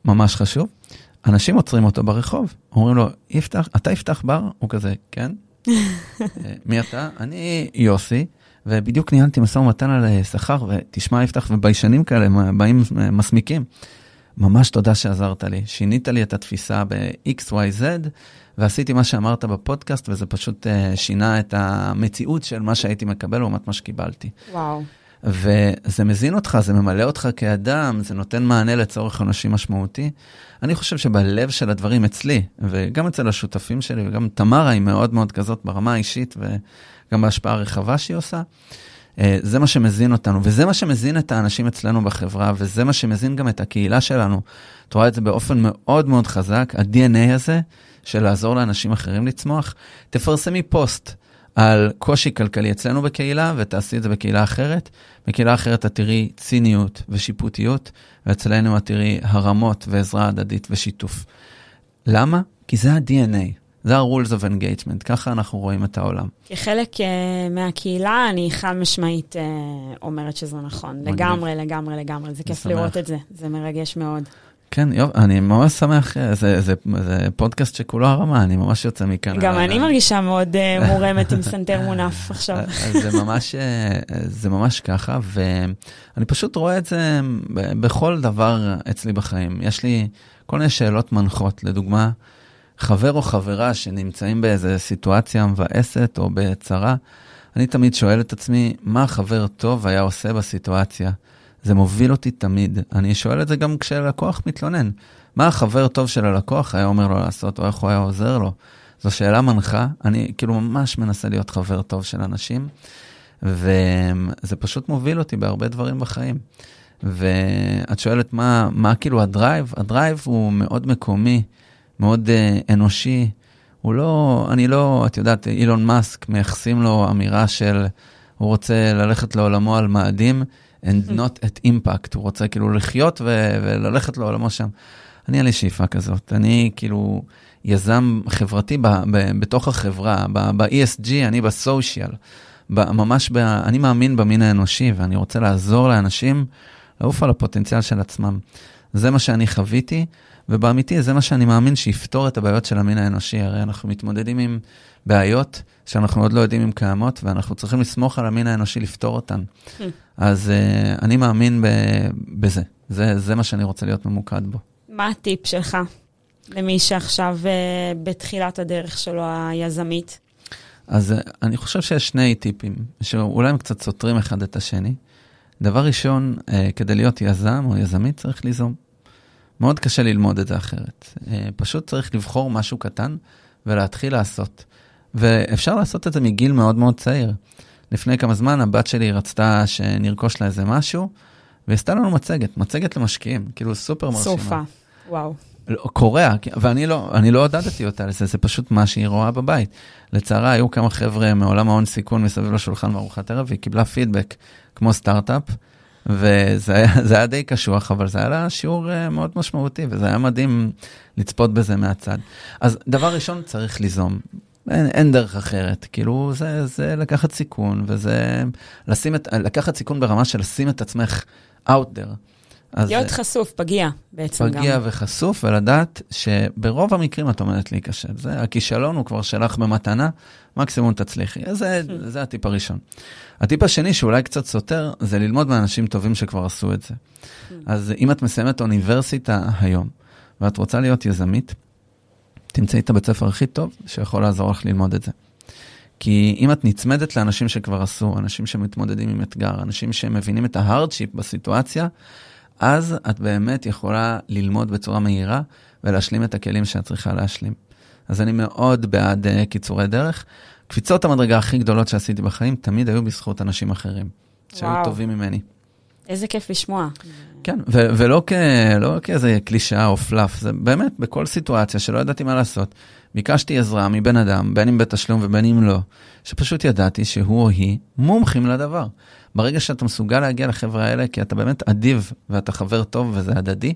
ממש חשוב. אנשים עוצרים אותו ברחוב, אומרים לו, יפתח, אתה יפתח בר? הוא כזה, כן. אה, מי אתה? אני יוסי. ובדיוק ניהלתי משא ומתן על אה, שכר, ותשמע, יפתח, וביישנים כאלה באים אה, מסמיקים. ממש תודה שעזרת לי. שינית לי את התפיסה ב-XYZ, ועשיתי מה שאמרת בפודקאסט, וזה פשוט uh, שינה את המציאות של מה שהייתי מקבל לעומת מה שקיבלתי. וואו. וזה מזין אותך, זה ממלא אותך כאדם, זה נותן מענה לצורך אנושי משמעותי. אני חושב שבלב של הדברים אצלי, וגם אצל השותפים שלי, וגם תמרה היא מאוד מאוד כזאת ברמה האישית, וגם בהשפעה הרחבה שהיא עושה. אה, זה מה שמזין אותנו, וזה מה שמזין את האנשים אצלנו בחברה, וזה מה שמזין גם את הקהילה שלנו. את רואה את זה באופן מאוד מאוד חזק, ה-DNA הזה של לעזור לאנשים אחרים לצמוח. תפרסמי פוסט על קושי כלכלי אצלנו בקהילה, ותעשי את זה בקהילה אחרת. בקהילה אחרת את תראי ציניות ושיפוטיות, ואצלנו את תראי הרמות ועזרה הדדית ושיתוף. למה? כי זה ה-DNA. זה ה-rules of engagement, ככה אנחנו רואים את העולם. כחלק אה, מהקהילה, אני חד משמעית אה, אומרת שזה נכון. מגניב. לגמרי, לגמרי, לגמרי. זה כיף שמח. לראות את זה, זה מרגש מאוד. כן, yup, אני ממש שמח, אה, זה, זה, זה פודקאסט שכולו הרמה, אני ממש יוצא מכאן. גם אני מרגישה מאוד אה, מורמת עם סנטר מונף עכשיו. זה ממש, זה ממש ככה, ואני פשוט רואה את זה בכל דבר אצלי בחיים. יש לי כל מיני שאלות מנחות, לדוגמה, חבר או חברה שנמצאים באיזה סיטואציה מבאסת או בצרה, אני תמיד שואל את עצמי, מה החבר טוב היה עושה בסיטואציה? זה מוביל אותי תמיד. אני שואל את זה גם כשלקוח מתלונן. מה החבר טוב של הלקוח היה אומר לו לעשות, או איך הוא היה עוזר לו? זו שאלה מנחה. אני כאילו ממש מנסה להיות חבר טוב של אנשים, וזה פשוט מוביל אותי בהרבה דברים בחיים. ואת שואלת מה, מה כאילו ה drive? ה drive הוא מאוד מקומי. מאוד אה, אנושי. הוא לא, אני לא, את יודעת, אילון מאסק, מייחסים לו אמירה של, הוא רוצה ללכת לעולמו על מאדים, and not at impact, הוא רוצה כאילו לחיות ו- וללכת לעולמו שם. אני אין לי שאיפה כזאת, אני כאילו יזם חברתי ב- ב- בתוך החברה, ב-ESG, אני ב social, ממש, ב- אני מאמין במין האנושי ואני רוצה לעזור לאנשים לעוף על הפוטנציאל של עצמם. זה מה שאני חוויתי, ובאמיתי זה מה שאני מאמין שיפתור את הבעיות של המין האנושי. הרי אנחנו מתמודדים עם בעיות שאנחנו עוד לא יודעים אם קיימות, ואנחנו צריכים לסמוך על המין האנושי לפתור אותן. Hmm. אז uh, אני מאמין ב- בזה. זה, זה מה שאני רוצה להיות ממוקד בו. מה הטיפ שלך למי שעכשיו uh, בתחילת הדרך שלו היזמית? אז uh, אני חושב שיש שני טיפים, שאולי הם קצת סותרים אחד את השני. דבר ראשון, uh, כדי להיות יזם או יזמית צריך ליזום. מאוד קשה ללמוד את זה אחרת. אה, פשוט צריך לבחור משהו קטן ולהתחיל לעשות. ואפשר לעשות את זה מגיל מאוד מאוד צעיר. לפני כמה זמן הבת שלי רצתה שנרכוש לה איזה משהו, והיא עשתה לנו מצגת, מצגת למשקיעים, כאילו סופר מרשימה. סופה, וואו. לא, קורע, ואני לא, אני לא עודדתי אותה לזה, זה פשוט מה שהיא רואה בבית. לצערה, היו כמה חבר'ה מעולם ההון סיכון מסביב לשולחן בארוחת ערב, והיא קיבלה פידבק כמו סטארט-אפ, וזה היה, היה די קשוח, אבל זה היה שיעור uh, מאוד משמעותי, וזה היה מדהים לצפות בזה מהצד. אז דבר ראשון, צריך ליזום. אין, אין דרך אחרת, כאילו זה, זה לקחת סיכון, וזה לשים את, לקחת סיכון ברמה של לשים את עצמך out there. אז להיות חשוף, פגיע בעצם פגיע גם. פגיע וחשוף, ולדעת שברוב המקרים את עומדת להיכשל. זה, הכישלון הוא כבר שלך במתנה, מקסימום תצליחי. זה, זה הטיפ הראשון. הטיפ השני, שאולי קצת סותר, זה ללמוד מאנשים טובים שכבר עשו את זה. אז אם את מסיימת אוניברסיטה היום, ואת רוצה להיות יזמית, תמצאי את הבית ספר הכי טוב שיכול לעזור לך ללמוד את זה. כי אם את נצמדת לאנשים שכבר עשו, אנשים שמתמודדים עם אתגר, אנשים שמבינים את ההארדשיפ בסיטואציה, אז את באמת יכולה ללמוד בצורה מהירה ולהשלים את הכלים שאת צריכה להשלים. אז אני מאוד בעד uh, קיצורי דרך. קפיצות המדרגה הכי גדולות שעשיתי בחיים תמיד היו בזכות אנשים אחרים, שהיו וואו. טובים ממני. איזה כיף לשמוע. כן, ו- ולא כ- לא כאיזה קלישאה או פלאף, זה באמת בכל סיטואציה שלא ידעתי מה לעשות. ביקשתי עזרה מבן אדם, בין אם בתשלום ובין אם לא, שפשוט ידעתי שהוא או היא מומחים לדבר. ברגע שאתה מסוגל להגיע לחברה האלה, כי אתה באמת אדיב ואתה חבר טוב וזה הדדי,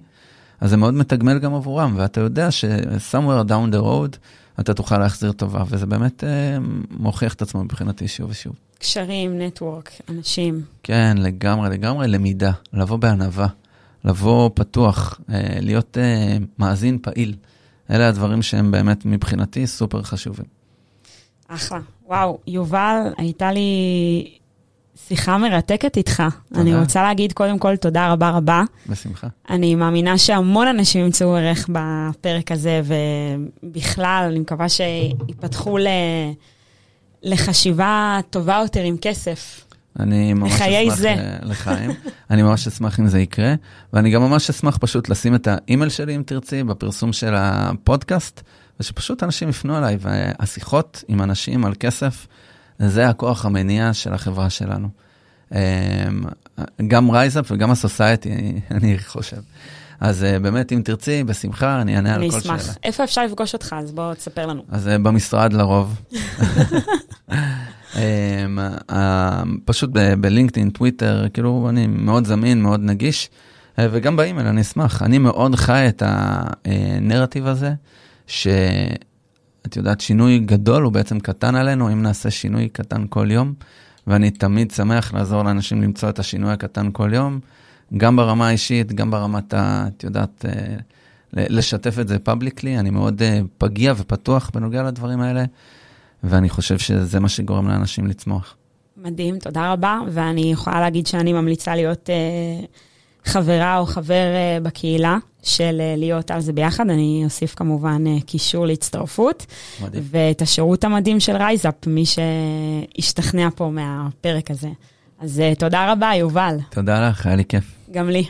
אז זה מאוד מתגמל גם עבורם, ואתה יודע ש-somewhere down the road אתה תוכל להחזיר טובה, וזה באמת אה, מוכיח את עצמו מבחינתי שוב ושוב. קשרים, נטוורק, אנשים. כן, לגמרי, לגמרי למידה, לבוא בענווה, לבוא פתוח, אה, להיות אה, מאזין פעיל. אלה הדברים שהם באמת מבחינתי סופר חשובים. אחלה. וואו, יובל, הייתה לי שיחה מרתקת איתך. תודה. אני רוצה להגיד קודם כל תודה רבה רבה. בשמחה. אני מאמינה שהמון אנשים ימצאו ערך בפרק הזה, ובכלל, אני מקווה שיפתחו ל... לחשיבה טובה יותר עם כסף. אני ממש אשמח זה. לחיים, אני ממש אשמח אם זה יקרה, ואני גם ממש אשמח פשוט לשים את האימייל שלי, אם תרצי, בפרסום של הפודקאסט, ושפשוט אנשים יפנו אליי, והשיחות עם אנשים על כסף, זה הכוח המניע של החברה שלנו. אמ, גם רייזאפ וגם ה Society, אני חושב. אז אה, באמת, אם תרצי, בשמחה, אני אענה על כל שאלה. אני אשמח. איפה אפשר לפגוש אותך? אז בוא תספר לנו. אז אה, במשרד לרוב. אה, פשוט בלינקדאין, טוויטר, כאילו, אני מאוד זמין, מאוד נגיש, אה, וגם באימייל, אני אשמח. אני מאוד חי את הנרטיב הזה, ש... את יודעת, שינוי גדול הוא בעצם קטן עלינו, אם נעשה שינוי קטן כל יום, ואני תמיד שמח לעזור לאנשים למצוא את השינוי הקטן כל יום, גם ברמה האישית, גם ברמת ה... את יודעת, אה, לשתף את זה פאבליקלי, אני מאוד אה, פגיע ופתוח בנוגע לדברים האלה, ואני חושב שזה מה שגורם לאנשים לצמוח. מדהים, תודה רבה, ואני יכולה להגיד שאני ממליצה להיות... Uh... חברה או חבר uh, בקהילה של אה, להיות על זה ביחד. אני אוסיף כמובן אה, קישור להצטרפות. מדהים. ואת השירות המדהים של רייזאפ, מי שהשתכנע פה מהפרק הזה. אז אה, תודה רבה, יובל. תודה לך, היה לי כיף. גם לי.